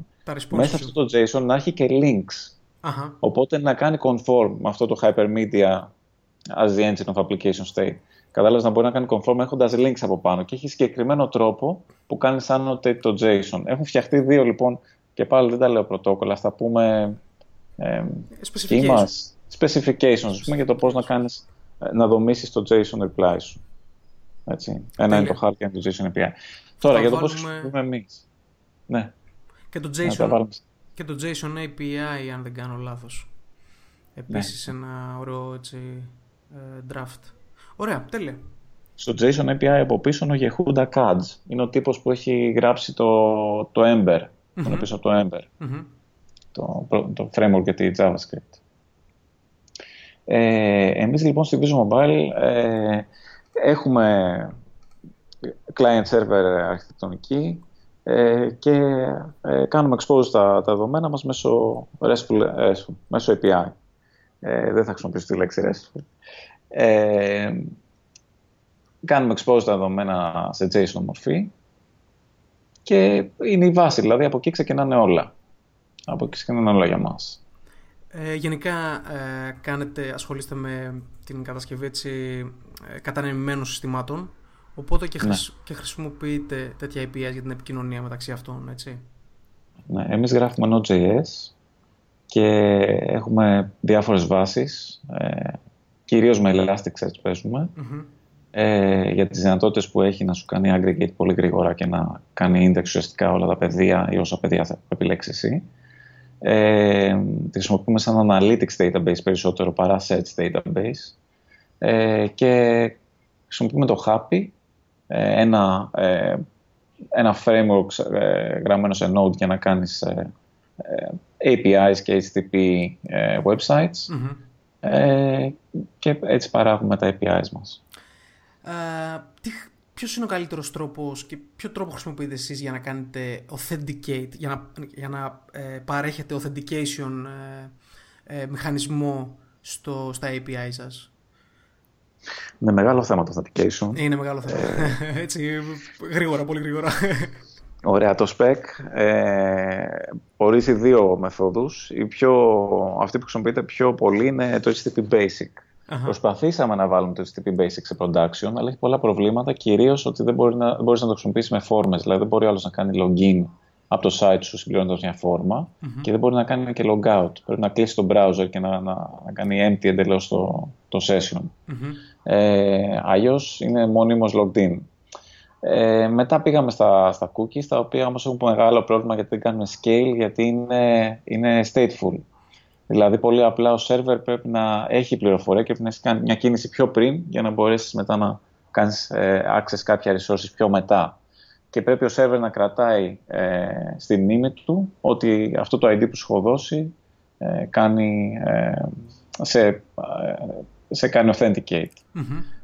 μέσα αυτό το JSON να έχει και links. uh Οπότε να κάνει conform με αυτό το hypermedia as the engine of application state. Κατάλαβες να μπορεί να κάνει conform έχοντας links από πάνω και έχει συγκεκριμένο τρόπο που κάνεις annotate το JSON. Έχουν φτιαχτεί δύο λοιπόν, και πάλι δεν τα λέω πρωτόκολλα, θα πούμε. Ε, specifications. Specifications, πούμε, για το πώς να κάνεις να δομήσεις το JSON reply σου. Έτσι. Ένα είναι το hard και το JSON API. Τώρα, για το πώς χρησιμοποιούμε εμείς. Ναι. Και το, JSON, και το JSON API, αν δεν κάνω λάθος. Επίσης ναι. ένα ωραίο έτσι, ε, draft. Ωραία, τέλεια. Στο JSON API από πίσω είναι ο Yehuda Kads. Είναι ο τύπος που έχει γράψει το, το Ember. Mm-hmm. Τον πίσω από το Ember. Mm-hmm. Το, το framework για τη JavaScript. Ε, εμείς λοιπόν στη Vision Mobile ε, έχουμε client-server αρχιτεκτονική ε, και ε, κάνουμε expose τα, τα δεδομένα μας μέσω, RESTful, ε, μέσω API. Ε, δεν θα χρησιμοποιήσω τη λέξη RESTful. Ε, κάνουμε expose τα δεδομένα σε JSON μορφή και είναι η βάση, δηλαδή από εκεί ξεκινάνε όλα. Από εκεί ξεκινάνε όλα για μας. Ε, γενικά ε, κάνετε, ασχολείστε με την κατασκευή έτσι, ε, κατανεμημένων συστημάτων οπότε και, ναι. και χρησιμοποιείτε τέτοια APIs για την επικοινωνία μεταξύ αυτών, έτσι. Ναι, εμείς γράφουμε Node.js και έχουμε διάφορες βάσεις, ε, κυρίως με Elasticsearch παίζουμε, ε, για τις δυνατότητες που έχει να σου κάνει aggregate πολύ γρήγορα και να κάνει index ουσιαστικά όλα τα παιδεία ή όσα παιδεία θα επιλέξεις εσύ. Ε, τη χρησιμοποιούμε σαν analytics database περισσότερο παρά search database. Ε, και χρησιμοποιούμε το Happy, ε, ένα, ε, ένα framework ε, γραμμένο σε Node για να κάνεις APIs και HTTP websites. Και έτσι παράγουμε τα APIs μας. τι, ποιος είναι ο καλύτερος τρόπος και ποιο τρόπο χρησιμοποιείτε εσείς για να κάνετε authenticate, για να, για να ε, παρέχετε authentication ε, ε, μηχανισμό στο, στα API σας; Είναι μεγάλο θέμα το authentication. Είναι μεγάλο θέμα. Ε... (laughs) Έτσι, γρήγορα, πολύ γρήγορα. Ωραία, το spec ε, ορίζει δύο μεθόδους. Η πιο, αυτή που χρησιμοποιείται πιο πολύ είναι το HTTP Basic. Uh-huh. Προσπαθήσαμε να βάλουμε το HTTP Basic σε production, αλλά έχει πολλά προβλήματα, κυρίως ότι δεν μπορεί να, μπορείς να το χρησιμοποιήσεις με φόρμες. Δηλαδή, δεν μπορεί άλλος να κάνει login από το site σου συμπληρώνοντας μια φόρμα mm-hmm. και δεν μπορεί να κάνει και logout. Πρέπει να κλείσει το browser και να, να, να κάνει empty εντελώς το, το session. Mm-hmm. Ε, Αλλιώς είναι μόνιμο logged in. Ε, μετά πήγαμε στα, στα cookies, τα οποία όμως έχουν μεγάλο πρόβλημα γιατί δεν κάνουμε scale, γιατί είναι, είναι stateful. Δηλαδή, πολύ απλά ο server πρέπει να έχει πληροφορία και πρέπει να έχει κάνει μια κίνηση πιο πριν για να μπορέσεις μετά να κάνεις ε, access κάποια resources πιο μετά. Και πρέπει ο server να κρατάει ε, στη μνήμη του ότι αυτό το ID που σου έχω δώσει ε, κάνει, ε, σε, ε, σε κάνει authenticate.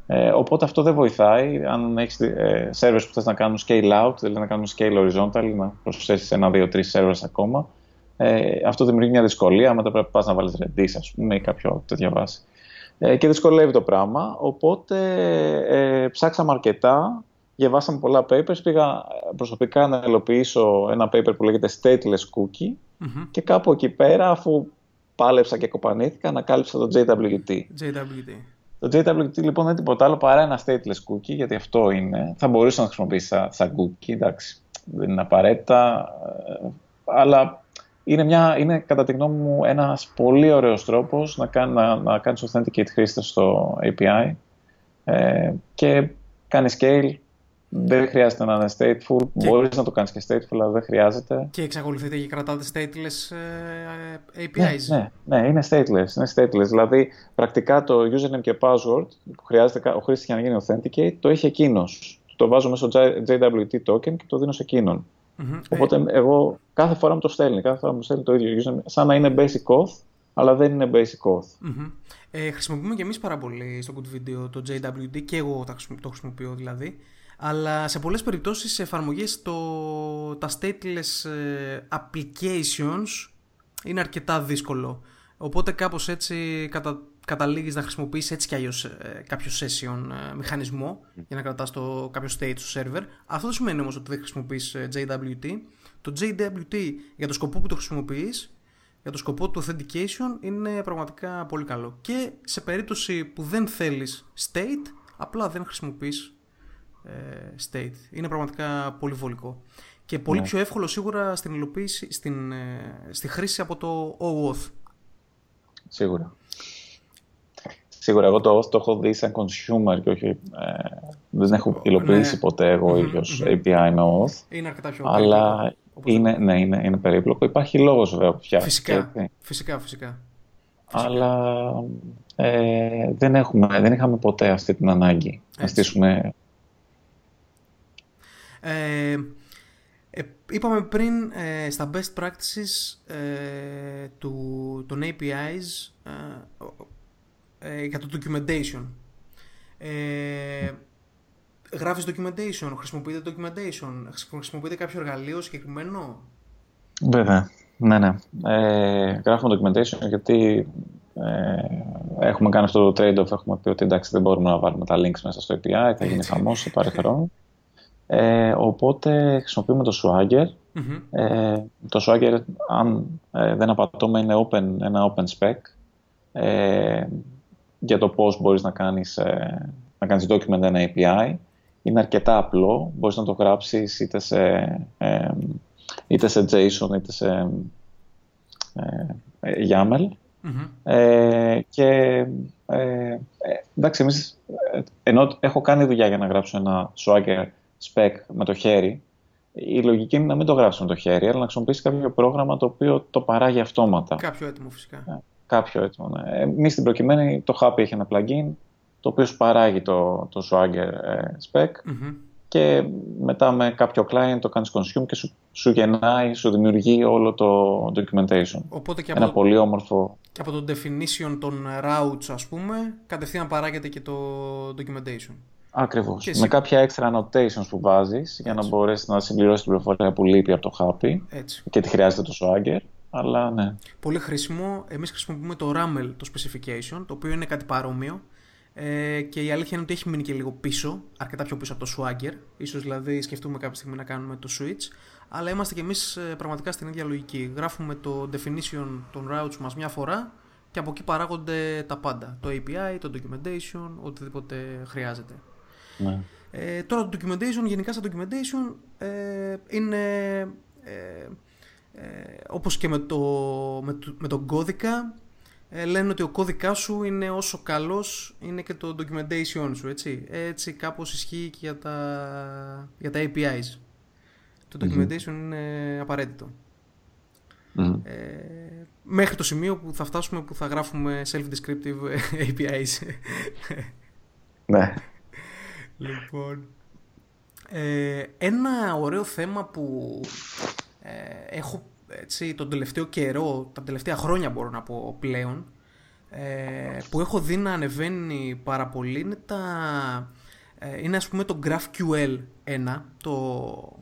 Ε, οπότε αυτό δεν βοηθάει. Αν έχεις ε, servers που θες να κάνουν scale out, δηλαδή να κάνουν scale horizontal, να προσθέσεις ένα, δύο, τρεις servers ακόμα, ε, αυτό δημιουργεί μια δυσκολία. Μετά πρέπει να βάλεις Redis, ας πούμε, ή κάποιο τέτοια βάση. Ε, και δυσκολεύει το πράγμα. Οπότε ε, ψάξαμε αρκετά, διαβάσαμε πολλά papers. Πήγα προσωπικά να ελοποιήσω ένα paper που λέγεται Stateless Cookie mm-hmm. και κάπου εκεί πέρα, αφού πάλεψα και κοπανήθηκα, ανακάλυψα το JWT. JWT. Το JWT λοιπόν δεν είναι τίποτα άλλο παρά ένα stateless cookie, γιατί αυτό είναι. Θα μπορούσες να χρησιμοποιήσεις σαν, σαν cookie, εντάξει, δεν είναι απαραίτητα, ε, αλλά είναι, μια, είναι κατά τη γνώμη μου ένας πολύ ωραίος τρόπος να, κάνει, να, να κάνεις authenticate χρήστες στο API ε, και κάνεις scale, δεν χρειάζεται να είναι stateful. Και... Μπορείς να το κάνεις και stateful, αλλά δεν χρειάζεται. Και εξακολουθείτε και κρατάτε stateless ε, APIs. Ναι, ναι, ναι, είναι stateless. Είναι stateless. Δηλαδή, πρακτικά το username και password που χρειάζεται ο χρήστης για να γίνει authenticate το έχει εκείνος. Το βάζω μέσω JWT token και το δίνω σε εκείνον. Mm-hmm. Οπότε ε... εγώ κάθε φορά μου το στέλνει. Κάθε φορά μου στέλνει το ίδιο username. Σαν να είναι basic auth, αλλά δεν είναι basic auth. Mm-hmm. Ε, χρησιμοποιούμε και εμείς πάρα πολύ στο Good Video το JWT και εγώ το χρησιμοποιώ δηλαδή. Αλλά σε πολλές περιπτώσεις σε εφαρμογές το, τα stateless ε, applications είναι αρκετά δύσκολο. Οπότε κάπως έτσι κατα, καταλήγεις να χρησιμοποιείς έτσι κι αλλιώς ε, κάποιο session ε, μηχανισμό για να κρατάς το, κάποιο state στο server. Αυτό δεν σημαίνει όμως ότι δεν χρησιμοποιείς JWT. Το JWT για το σκοπό που το χρησιμοποιείς για το σκοπό του authentication είναι πραγματικά πολύ καλό. Και σε περίπτωση που δεν θέλεις state, απλά δεν χρησιμοποιείς ε, state. Είναι πραγματικά πολύ βολικό. Και πολύ ναι. πιο εύκολο σίγουρα στην υλοποίηση, στην, ε, στη χρήση από το OAuth. Σίγουρα. Σίγουρα, εγώ το OAuth το έχω δει σαν consumer και όχι. Ε, δεν έχω υλοποιήσει ναι. ποτέ εγώ ίδιος API με OAuth. Είναι αρκετά πιο Αλλά περίπλοκο. είναι, ναι, είναι, είναι περίπλοκο. Υπάρχει λόγος βέβαια που φτιάχνει. Φυσικά, φυσικά, φυσικά. Αλλά ε, δεν, έχουμε, δεν είχαμε ποτέ αυτή την ανάγκη Έτσι. να στήσουμε ε, ε, είπαμε πριν ε, στα best practices ε, του, των APIs για το documentation. γράφεις documentation, χρησιμοποιείτε documentation, χρησιμοποιείτε κάποιο εργαλείο συγκεκριμένο; Βέβαια, ναι, ναι. γράφουμε documentation γιατί έχουμε κάνει αυτό το trade-off, έχουμε πει ότι εντάξει δεν μπορούμε να βάλουμε τα links μέσα στο API, θα γίνει χαμός, θα πάρει χρόνο. Ε, οπότε χρησιμοποιούμε το Swagger. Ε, το Swagger, αν ε, δεν απατώμε, είναι open, ένα open spec ε, για το πώς μπορείς να κάνεις, ε, να κάνεις document ένα API. Είναι αρκετά απλό. Μπορείς να το γράψεις είτε σε, είτε σε JSON είτε σε YAML. και εντάξει, εμείς, ενώ έχω κάνει δουλειά για να γράψω ένα Swagger spec με το χέρι, η λογική είναι να μην το γράψει με το χέρι, αλλά να χρησιμοποιήσει κάποιο πρόγραμμα το οποίο το παράγει αυτόματα. Κάποιο έτοιμο φυσικά. Ε, κάποιο έτοιμο, ναι. Εμείς στην προκειμένη το Happy έχει ένα plugin το οποίο σου παράγει το, το Swagger ε, spec και μετά με κάποιο client το κάνεις consume και σου, σου γεννάει, σου δημιουργεί όλο το documentation. Οπότε και ένα από πολύ όμορφο... Και από το definition των routes ας πούμε, κατευθείαν παράγεται και το documentation. Ακριβώς. Με κάποια extra annotations που βάζεις για να μπορέσεις να συμπληρώσεις την πληροφορία που λείπει από το happy Έτσι. και τη χρειάζεται το swagger. Αλλά ναι. Πολύ χρήσιμο. Εμείς χρησιμοποιούμε το RAML, το specification, το οποίο είναι κάτι παρόμοιο. Ε, και η αλήθεια είναι ότι έχει μείνει και λίγο πίσω, αρκετά πιο πίσω από το Swagger. Ίσως δηλαδή σκεφτούμε κάποια στιγμή να κάνουμε το Switch. Αλλά είμαστε κι εμείς ε, πραγματικά στην ίδια λογική. Γράφουμε το definition των routes μας μια φορά και από εκεί παράγονται τα πάντα. Το API, το documentation, οτιδήποτε χρειάζεται. ναι. Ε, τώρα το documentation, γενικά στα documentation ε, είναι ε, ε, όπως και με, το, με, το- με τον κώδικα ε, λένε ότι ο κώδικάς σου είναι όσο καλός είναι και το documentation σου, έτσι. Έτσι κάπως ισχύει και για τα, για τα APIs. Το documentation είναι απαραίτητο. Μμμ. Ε, μέχρι το σημείο που θα φτάσουμε που θα γράφουμε self-descriptive (laughs) APIs. ναι. Λοιπόν, ε, ένα ωραίο θέμα που ε, έχω έτσι, τον τελευταίο καιρό, τα τελευταία χρόνια μπορώ να πω πλέον, ε, που έχω δει να ανεβαίνει πάρα πολύ είναι, τα, ε, είναι ας πούμε το GraphQL 1, το,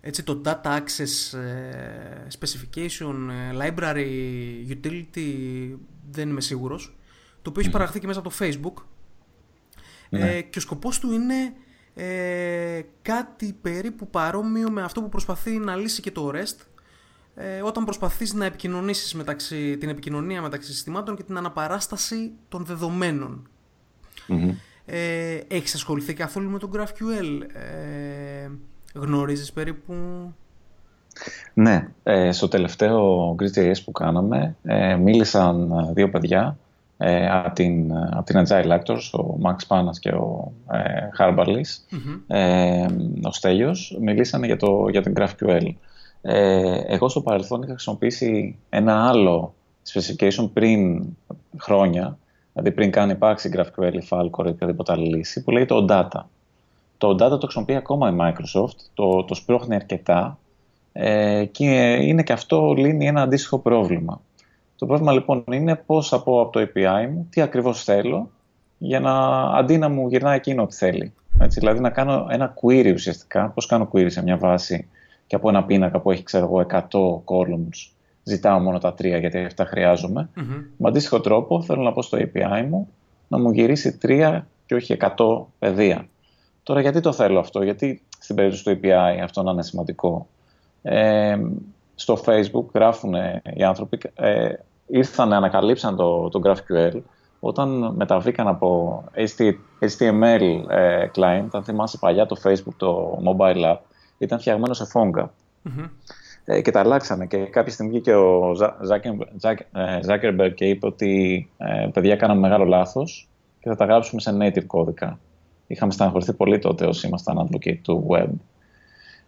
έτσι, το Data Access ε, Specification ε, Library Utility, δεν είμαι σίγουρος, το οποίο έχει παραχθεί και μέσα από το Facebook Ναι. ε, και ο σκοπός του είναι ε, κάτι περίπου παρόμοιο με αυτό που προσπαθεί να λύσει και το REST ε, όταν προσπαθείς να επικοινωνήσεις μεταξύ, την επικοινωνία μεταξύ συστημάτων και την αναπαράσταση των δεδομένων. Μμμ. Ε, έχεις ασχοληθεί καθόλου με τον GraphQL; Ε, γνωρίζεις περίπου... Ναι, ε, στο τελευταίο GreetJS που κάναμε ε, μίλησαν ε, δύο παιδιά ε, από, την, από την Agile Actors, ο Max Πάνας και ο ε, Harbarlis, ε, ο Στέλιος, μιλήσανε για, το, για την GraphQL. Ε, εγώ στο παρελθόν είχα χρησιμοποιήσει ένα άλλο specification πριν χρόνια, δηλαδή πριν καν υπάρξει GraphQL ή Falcor ή οποιαδήποτε άλλη λύση, που λέγεται OData. Το OData το χρησιμοποιεί ακόμα η Microsoft, το, το σπρώχνει αρκετά ε, και είναι και αυτό λύνει ένα αντίστοιχο πρόβλημα. Το πρόβλημα λοιπόν είναι πώς θα πω από το API μου τι ακριβώς θέλω για να αντί να μου γυρνάει εκείνο ό,τι θέλει. Έτσι, δηλαδή να κάνω ένα query ουσιαστικά, πώς κάνω query σε μια βάση και από ένα πίνακα που έχει ξέρω εγώ 100 columns ζητάω μόνο τα τρία γιατί αυτά χρειάζομαι. Με αντίστοιχο τρόπο θέλω να πω στο API μου να μου γυρίσει τρία και όχι 100 πεδία. Τώρα γιατί το θέλω αυτό, γιατί στην περίπτωση του API αυτό να είναι σημαντικό; Ε, στο Facebook γράφουν οι άνθρωποι, ε, ήρθαν, ανακαλύψαν το, το GraphQL όταν μεταβήκαν από HTML ε, client, αν θυμάσαι παλιά το Facebook, το mobile app, ήταν φτιαγμένο σε Fonga. Ε, και τα αλλάξανε και κάποια στιγμή βγήκε ο Zuckerberg και είπε ότι ε, παιδιά κάναμε μεγάλο λάθος και θα τα γράψουμε σε native κώδικα. Είχαμε στεναχωρηθεί πολύ τότε όσοι ήμασταν advocate του web.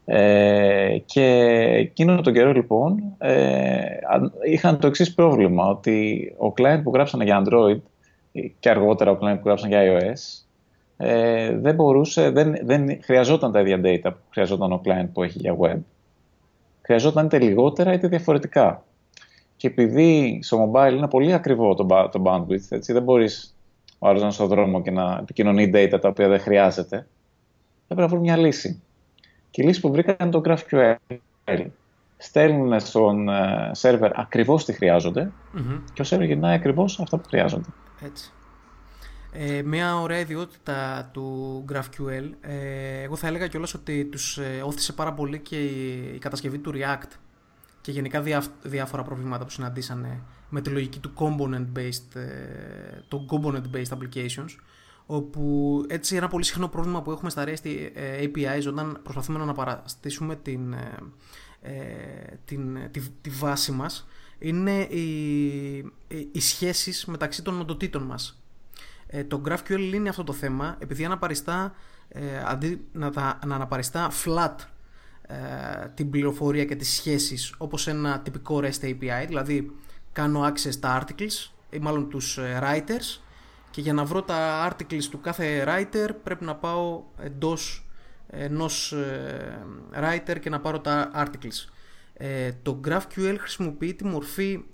Ε, και εκείνο τον καιρό λοιπόν ε, είχαν το εξής πρόβλημα ότι ο client που γράψανε για Android και αργότερα ο client που γράψανε για iOS ε, δεν μπορούσε, δεν, δεν χρειαζόταν τα ίδια data που χρειαζόταν ο client που έχει για web. Χρειαζόταν είτε λιγότερα είτε διαφορετικά. Και επειδή στο mobile είναι πολύ ακριβό το, το bandwidth, έτσι, δεν μπορείς ο άλλος να είναι στον δρόμο και να επικοινωνεί data τα οποία δεν χρειάζεται, έπρεπε να βρουν μια λύση. Και η λύση που βρήκαν είναι το GraphQL. Στέλνουν στον σερβερ ακριβώς τι χρειαζονται και ο σερβερ γυρνάει ακριβώς αυτά που χρειάζονται. Έτσι. Ε, μια ωραία ιδιότητα του GraphQL, ε, εγώ θα έλεγα κιόλας ότι τους ε, όθησε πάρα πολύ και η, η κατασκευή του React και γενικά διά, διάφορα προβλήματα που συναντήσανε με τη λογική του component-based, ε, το component-based applications όπου έτσι ένα πολύ συχνό πρόβλημα που έχουμε στα REST APIs όταν προσπαθούμε να αναπαραστήσουμε την, ε, την, τη, τη βάση μας είναι οι, οι σχέσεις μεταξύ των οντοτήτων μας. Ε, το GraphQL λύνει αυτό το θέμα επειδή αναπαριστά, ε, αντί να, τα, να αναπαριστά flat ε, την πληροφορία και τις σχέσεις όπως ένα τυπικό REST API, δηλαδή κάνω access στα articles ή μάλλον τους writers και για να βρω τα articles του κάθε writer πρέπει να πάω εντός ενός writer και να πάρω τα articles. Ε, το GraphQL χρησιμοποιεί τη μορφή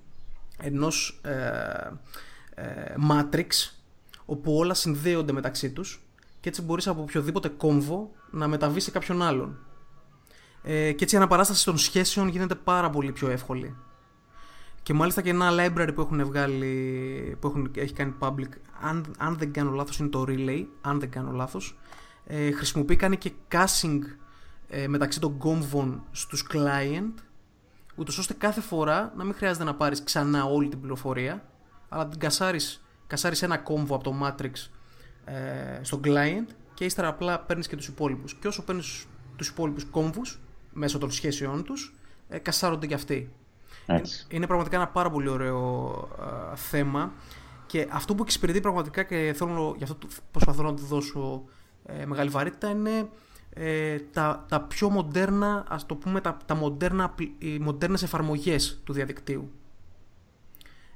ενός ε, ε, matrix όπου όλα συνδέονται μεταξύ τους και έτσι μπορείς από οποιοδήποτε κόμβο να μεταβείς σε κάποιον άλλον. Ε, και έτσι η αναπαράσταση των σχέσεων γίνεται πάρα πολύ πιο εύκολη. Και μάλιστα και ένα library που έχουν βγάλει, που έχουν, έχει κάνει public, αν, αν δεν κάνω λάθος είναι το Relay, αν δεν κάνω λάθος, ε, χρησιμοποιεί κάνει και caching ε, μεταξύ των κόμβων στους client, ούτως ώστε κάθε φορά να μην χρειάζεται να πάρεις ξανά όλη την πληροφορία, αλλά την κασάρεις, κασάρεις ένα κόμβο από το Matrix ε, στο client και ύστερα απλά παίρνεις και τους υπόλοιπους. Και όσο παίρνεις τους υπόλοιπους κόμβους, μέσω των σχέσεών τους, ε, κασάρονται και αυτοί. Έτσι. Είναι πραγματικά ένα πάρα πολύ ωραίο ε, θέμα και αυτό που εξυπηρετεί πραγματικά και θέλω, γι' αυτό προσπαθώ να του δώσω ε, μεγάλη βαρύτητα είναι ε, τα, τα πιο μοντέρνα, ας το πούμε, τα, τα μοντέρνα, οι μοντέρνες εφαρμογές του διαδικτύου.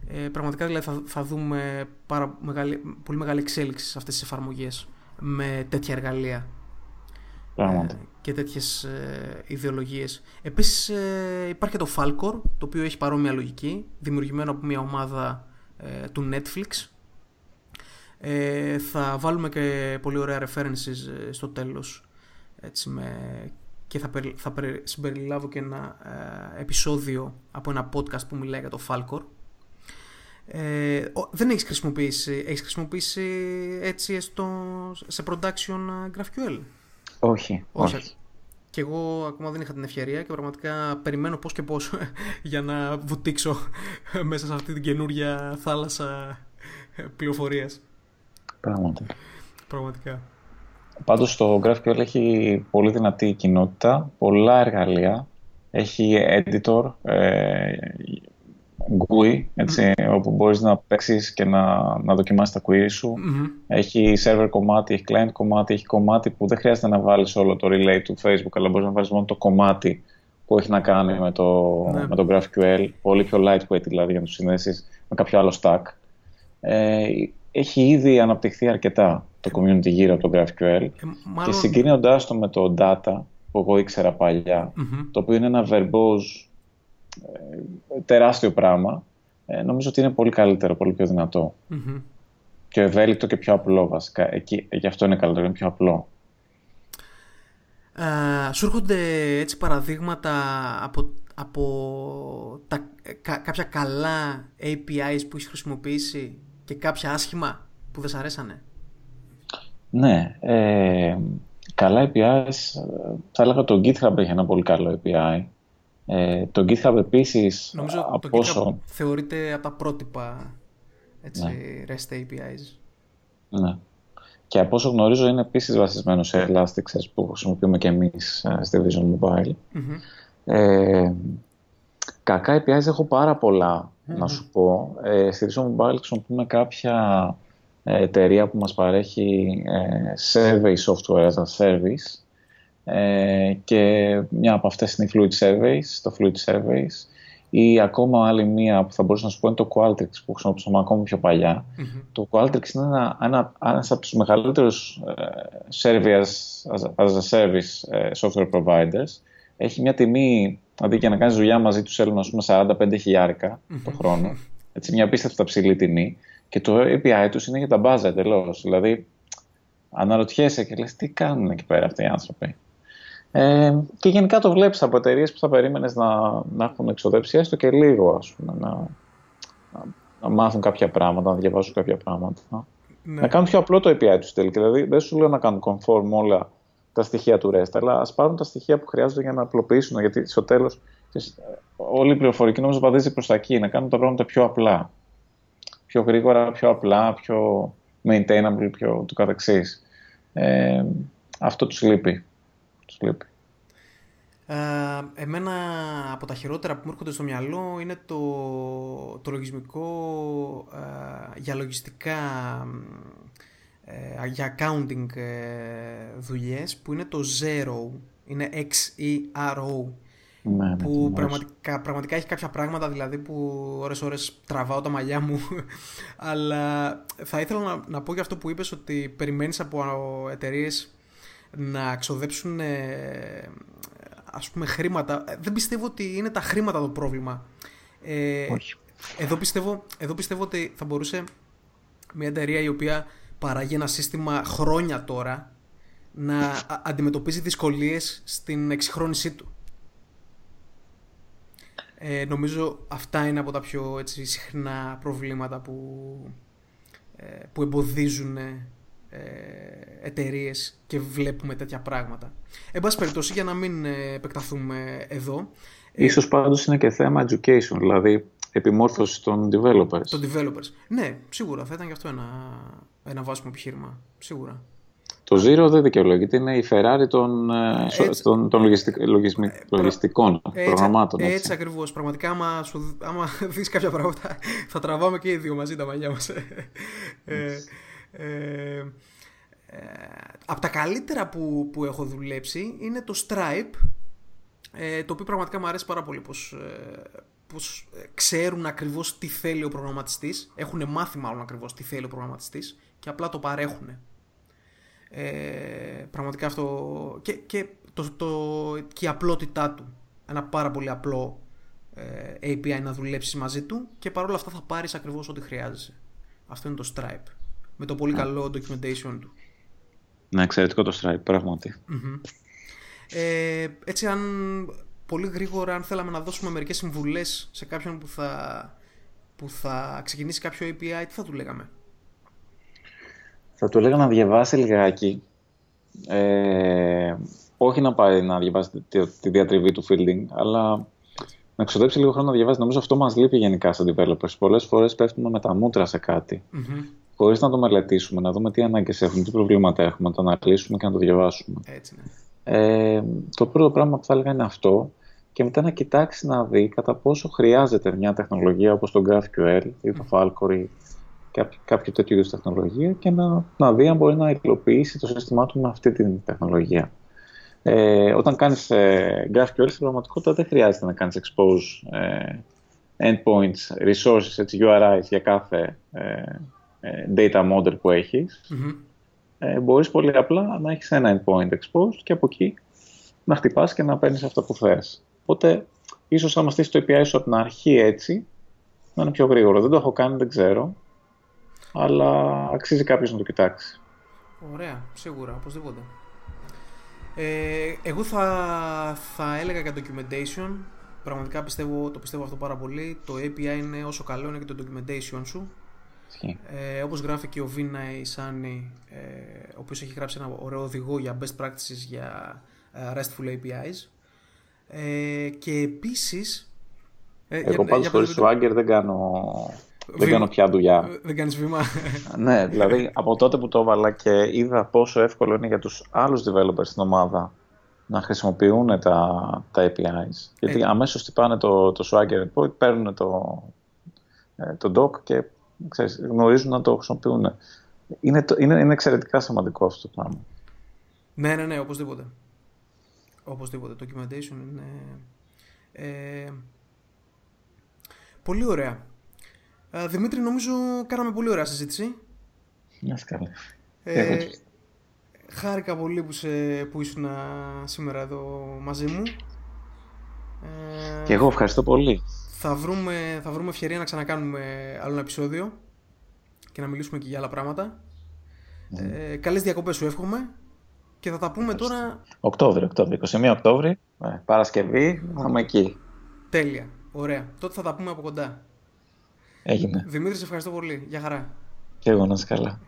Ε, πραγματικά δηλαδή θα, θα δούμε πάρα μεγάλη, πολύ μεγάλη εξέλιξη σε αυτές τις εφαρμογές με τέτοια εργαλεία. Πράγματι. Ε, και τέτοιες ε, ιδεολογίες. Επίσης ε, υπάρχει και το Falcor, το οποίο έχει παρόμοια λογική, δημιουργημένο από μια ομάδα ε, του Netflix. Ε, θα βάλουμε και πολύ ωραία references στο τέλος έτσι, με, και θα, θα συμπεριλάβω και ένα επεισόδιο από ένα podcast που μιλάει για το Falcor. Ε, δεν έχεις χρησιμοποιήσει, έχεις χρησιμοποιήσει έτσι στο, σε production GraphQL; Όχι, όχι. Και εγώ ακόμα δεν είχα την ευκαιρία και πραγματικά περιμένω πώς και πώς (laughs) για να βουτήξω (laughs) μέσα σε αυτή την καινούρια θάλασσα πληροφορίας. Πράγματι. Πραγματικά. Πάντως το GraphQL έχει πολύ δυνατή κοινότητα, πολλά εργαλεία, έχει editor, ε, GUI, έτσι, όπου μπορείς να παίξεις και να, να δοκιμάσεις τα query σου. Έχει server κομμάτι, έχει client κομμάτι, έχει κομμάτι που δεν χρειάζεται να βάλεις όλο το relay του Facebook, αλλά μπορείς να βάλεις μόνο το κομμάτι που έχει να κάνει με το, ναι. με το GraphQL, πολύ πιο lightweight δηλαδή για να το συνδέσεις με κάποιο άλλο stack. Ε, έχει ήδη αναπτυχθεί αρκετά το community γύρω από το GraphQL ε, μάλλον... και συγκρίνοντάς το με το data που εγώ ήξερα το οποίο είναι ένα verbose ε, τεράστιο πράγμα. Ε, νομίζω ότι είναι πολύ καλύτερο, πολύ πιο δυνατό. Mm-hmm. Πιο ευέλικτο και πιο απλό βασικά. Εκεί, γι' αυτό είναι καλύτερο, είναι πιο απλό. Ε, σου έρχονται έτσι παραδείγματα από, από τα, κάποια καλά APIs που έχεις χρησιμοποιήσει και κάποια άσχημα που δεν σ' αρέσανε; Ναι. Ε, καλά APIs, θα έλεγα το GitHub έχει ένα πολύ καλό API. Ε, το GitHub επίσης. Νομίζω από το GitHub θεωρείται από τα πρότυπα έτσι, ναι. REST APIs. Ναι. Και από όσο γνωρίζω είναι επίσης βασισμένο σε Elasticsearch που χρησιμοποιούμε και εμείς ε, στη Vision Mobile. Mm-hmm. Ε, κακά APIs έχω πάρα να σου πω. Ε, στη Vision Mobile χρησιμοποιούμε κάποια ε, εταιρεία που μας παρέχει ε, survey software as a service ε, και μια από αυτές είναι η Fluid Surveys, το Fluid Surveys ή ακόμα άλλη μία που θα μπορούσα να σου πω είναι το Qualtrics που χρησιμοποιούσαμε ακόμα πιο παλια Το Qualtrics είναι ένα, ένα, ένας από τους μεγαλύτερους ε, survey as, a service ε, software providers. Έχει μια τιμή, δηλαδή για να κάνεις δουλειά μαζί τους θέλουν πούμε 45 χιλιάρικα το χρόνο. Έτσι, μια απίστευτα ψηλή τιμή. Και το API τους είναι για τα μπάζα εντελώς. Δηλαδή, αναρωτιέσαι και λες τι κάνουν εκεί πέρα αυτοί οι άνθρωποι; Ε, και γενικά το βλέπεις από εταιρείες που θα περίμενες να, να έχουν εξοδέψει έστω και λίγο, ας πούμε, να, να, μάθουν κάποια πράγματα, να διαβάσουν κάποια πράγματα. Ναι. Να κάνουν πιο απλό το API τους τελικά. Δηλαδή, δεν σου λέω να κάνουν conform όλα τα στοιχεία του REST, αλλά ας πάρουν τα στοιχεία που χρειάζονται για να απλοποιήσουν. Γιατί στο τέλος όλη η πληροφορική νομίζω βαδίζει προς τα εκεί, να κάνουν τα πράγματα πιο απλά. Πιο γρήγορα, πιο απλά, πιο maintainable, πιο του καθεξής. Ε, αυτό τους λείπει. Ε, εμένα από τα χειρότερα που μου έρχονται στο μυαλό είναι το, το λογισμικό ε, για λογιστικά ε, για accounting ε, δουλειές που είναι το Zero. Είναι X-E-R-O ναι, ναι, που πραγματικά, πραγματικά έχει κάποια πράγματα δηλαδή που ώρες ώρες τραβάω τα μαλλιά μου. (laughs) Αλλά θα ήθελα να, να πω για αυτό που είπες ότι περιμένεις από εταιρείες να ξοδέψουν ε, ας πούμε χρήματα. Ε, δεν πιστεύω ότι είναι τα χρήματα το πρόβλημα. Ε, Εδώ πιστεύω, εδώ πιστεύω ότι θα μπορούσε μια εταιρεία η οποία παράγει ένα σύστημα χρόνια τώρα να αντιμετωπίζει δυσκολίες στην εξυγχρόνισή του. Ε, νομίζω αυτά είναι από τα πιο έτσι, συχνά προβλήματα που, ε, που εμποδίζουν ε, εταιρείες και βλέπουμε τέτοια πράγματα. Εν πάση περιπτώσει, για να μην ε, επεκταθούμε εδώ. Ε, ίσως πάντως είναι και θέμα education, δηλαδή επιμόρφωση των developers. Των developers. Ναι, σίγουρα θα ήταν και αυτό ένα, ένα βάσιμο επιχείρημα. Σίγουρα. Το Zero δεν δικαιολογείται, είναι η Ferrari των, ε, έτσι, των, των λογιστικ, λογιστικών έτσι, προγραμμάτων. Έτσι, έτσι ακριβώς. Πραγματικά, άμα, σου, άμα (laughs) δεις κάποια πράγματα, θα τραβάμε και οι δύο μαζί τα μαλλιά μας. Ε, ε, ε, από τα καλύτερα που, που έχω δουλέψει είναι το Stripe, ε, το οποίο πραγματικά μου αρέσει πάρα πολύ πως, ε, πως ξέρουν ακριβώς τι θέλει ο προγραμματιστής, έχουν μάθει μάλλον ακριβώς τι θέλει ο προγραμματιστής και απλά το παρέχουν. Ε, πραγματικά αυτό και, και, το, το, και η απλότητά του. Ένα πάρα πολύ απλό ε, API να δουλέψεις μαζί του και παρόλα αυτά θα πάρεις ακριβώς ό,τι χρειάζεσαι. Αυτό είναι το Stripe. Με το πολύ καλό documentation του. Ναι, εξαιρετικό το Stripe, πραγματι Ε, έτσι, αν πολύ γρήγορα, αν θέλαμε να δώσουμε μερικές συμβουλές σε κάποιον που θα, που θα ξεκινήσει κάποιο API, τι θα του λέγαμε; Θα του έλεγα να διαβάσει λιγάκι. Ε, όχι να πάει να διαβάσει τη, τη διατριβή του fielding, αλλά να ξοδέψει λίγο χρόνο να διαβάσει. Νομίζω αυτό μας λείπει γενικά σαν developers. Πολλές φορές πέφτουμε με τα μούτρα σε κάτι, mm-hmm. χωρίς να το μελετήσουμε, να δούμε τι ανάγκες έχουμε, τι προβλήματα έχουμε, να το αναλύσουμε και να το διαβάσουμε. Έτσι, ναι. ε, το πρώτο πράγμα που θα έλεγα είναι αυτό. Και μετά να κοιτάξει να δει κατά πόσο χρειάζεται μια τεχνολογία όπως το GraphQL ή το Falcor κάποιο, κάποιο τέτοιο είδου τεχνολογία και να, να δει αν μπορεί να υλοποιήσει το σύστημά του με αυτή την τεχνολογία. Ε, όταν κάνεις ε, GraphQL στην πραγματικότητα δεν χρειάζεται να κάνεις expose ε, endpoints, resources, έτσι, URIs για κάθε ε, ε, data model που έχεις. Mm-hmm. Ε, μπορείς πολύ απλά να έχεις ένα endpoint exposed και από εκεί να χτυπάς και να παίρνεις αυτό που θες. Οπότε, ίσως άμα στήσεις το API σου από την αρχή έτσι, να είναι πιο γρήγορο. Δεν το έχω κάνει, δεν ξέρω αλλά αξίζει κάποιος να το κοιτάξει. Ωραία, σίγουρα, οπωσδήποτε. Ε, εγώ θα, θα έλεγα για documentation. Πραγματικά πιστεύω, το πιστεύω αυτό πάρα πολύ. Το API είναι όσο καλό είναι και το documentation σου. Ε, όπως γράφει και ο Βίνα Ισάνη, ε, ο οποίος έχει γράψει ένα ωραίο οδηγό για best practices για ε, RESTful APIs. Ε, και επίσης... Ε, Εγώ πάντως χωρίς Swagger δεν κάνω δεν κάνω πια δουλειά. Δεν κάνεις βήμα. ναι, δηλαδή από τότε που το έβαλα και είδα πόσο εύκολο είναι για τους άλλους developers στην ομάδα να χρησιμοποιούν τα, τα APIs. Γιατί ε. αμέσως τυπάνε το, το Swagger παίρνουν το, ε, το doc και ξέρεις, γνωρίζουν να το χρησιμοποιούν. Είναι, είναι, είναι εξαιρετικά σημαντικό αυτό το πράγμα. Ναι, ναι, ναι, οπωσδήποτε. Οπωσδήποτε. Το documentation είναι... Ε, πολύ ωραία. Ε, Δημήτρη, νομίζω κάναμε πολύ ωραία συζήτηση. Να καλά. Ε, χάρηκα πολύ που, σε, που ήσουν σήμερα εδώ μαζί μου. Ε, και εγώ ευχαριστώ πολύ. Θα βρούμε, θα βρούμε ευκαιρία να ξανακάνουμε άλλο ένα επεισόδιο και να μιλήσουμε και για άλλα πράγματα. Ε, καλές διακοπές σου εύχομαι και θα τα πούμε τώρα... Οκτώβριο, Οκτώβριο, 21 Οκτώβριο, ε, Παρασκευή, θα εκεί. Τέλεια, ωραία. Τότε θα τα πούμε από κοντά. Έγινε. Δημήτρη, σε ευχαριστώ πολύ. Γεια χαρά. Και εγώ να είσαι καλά.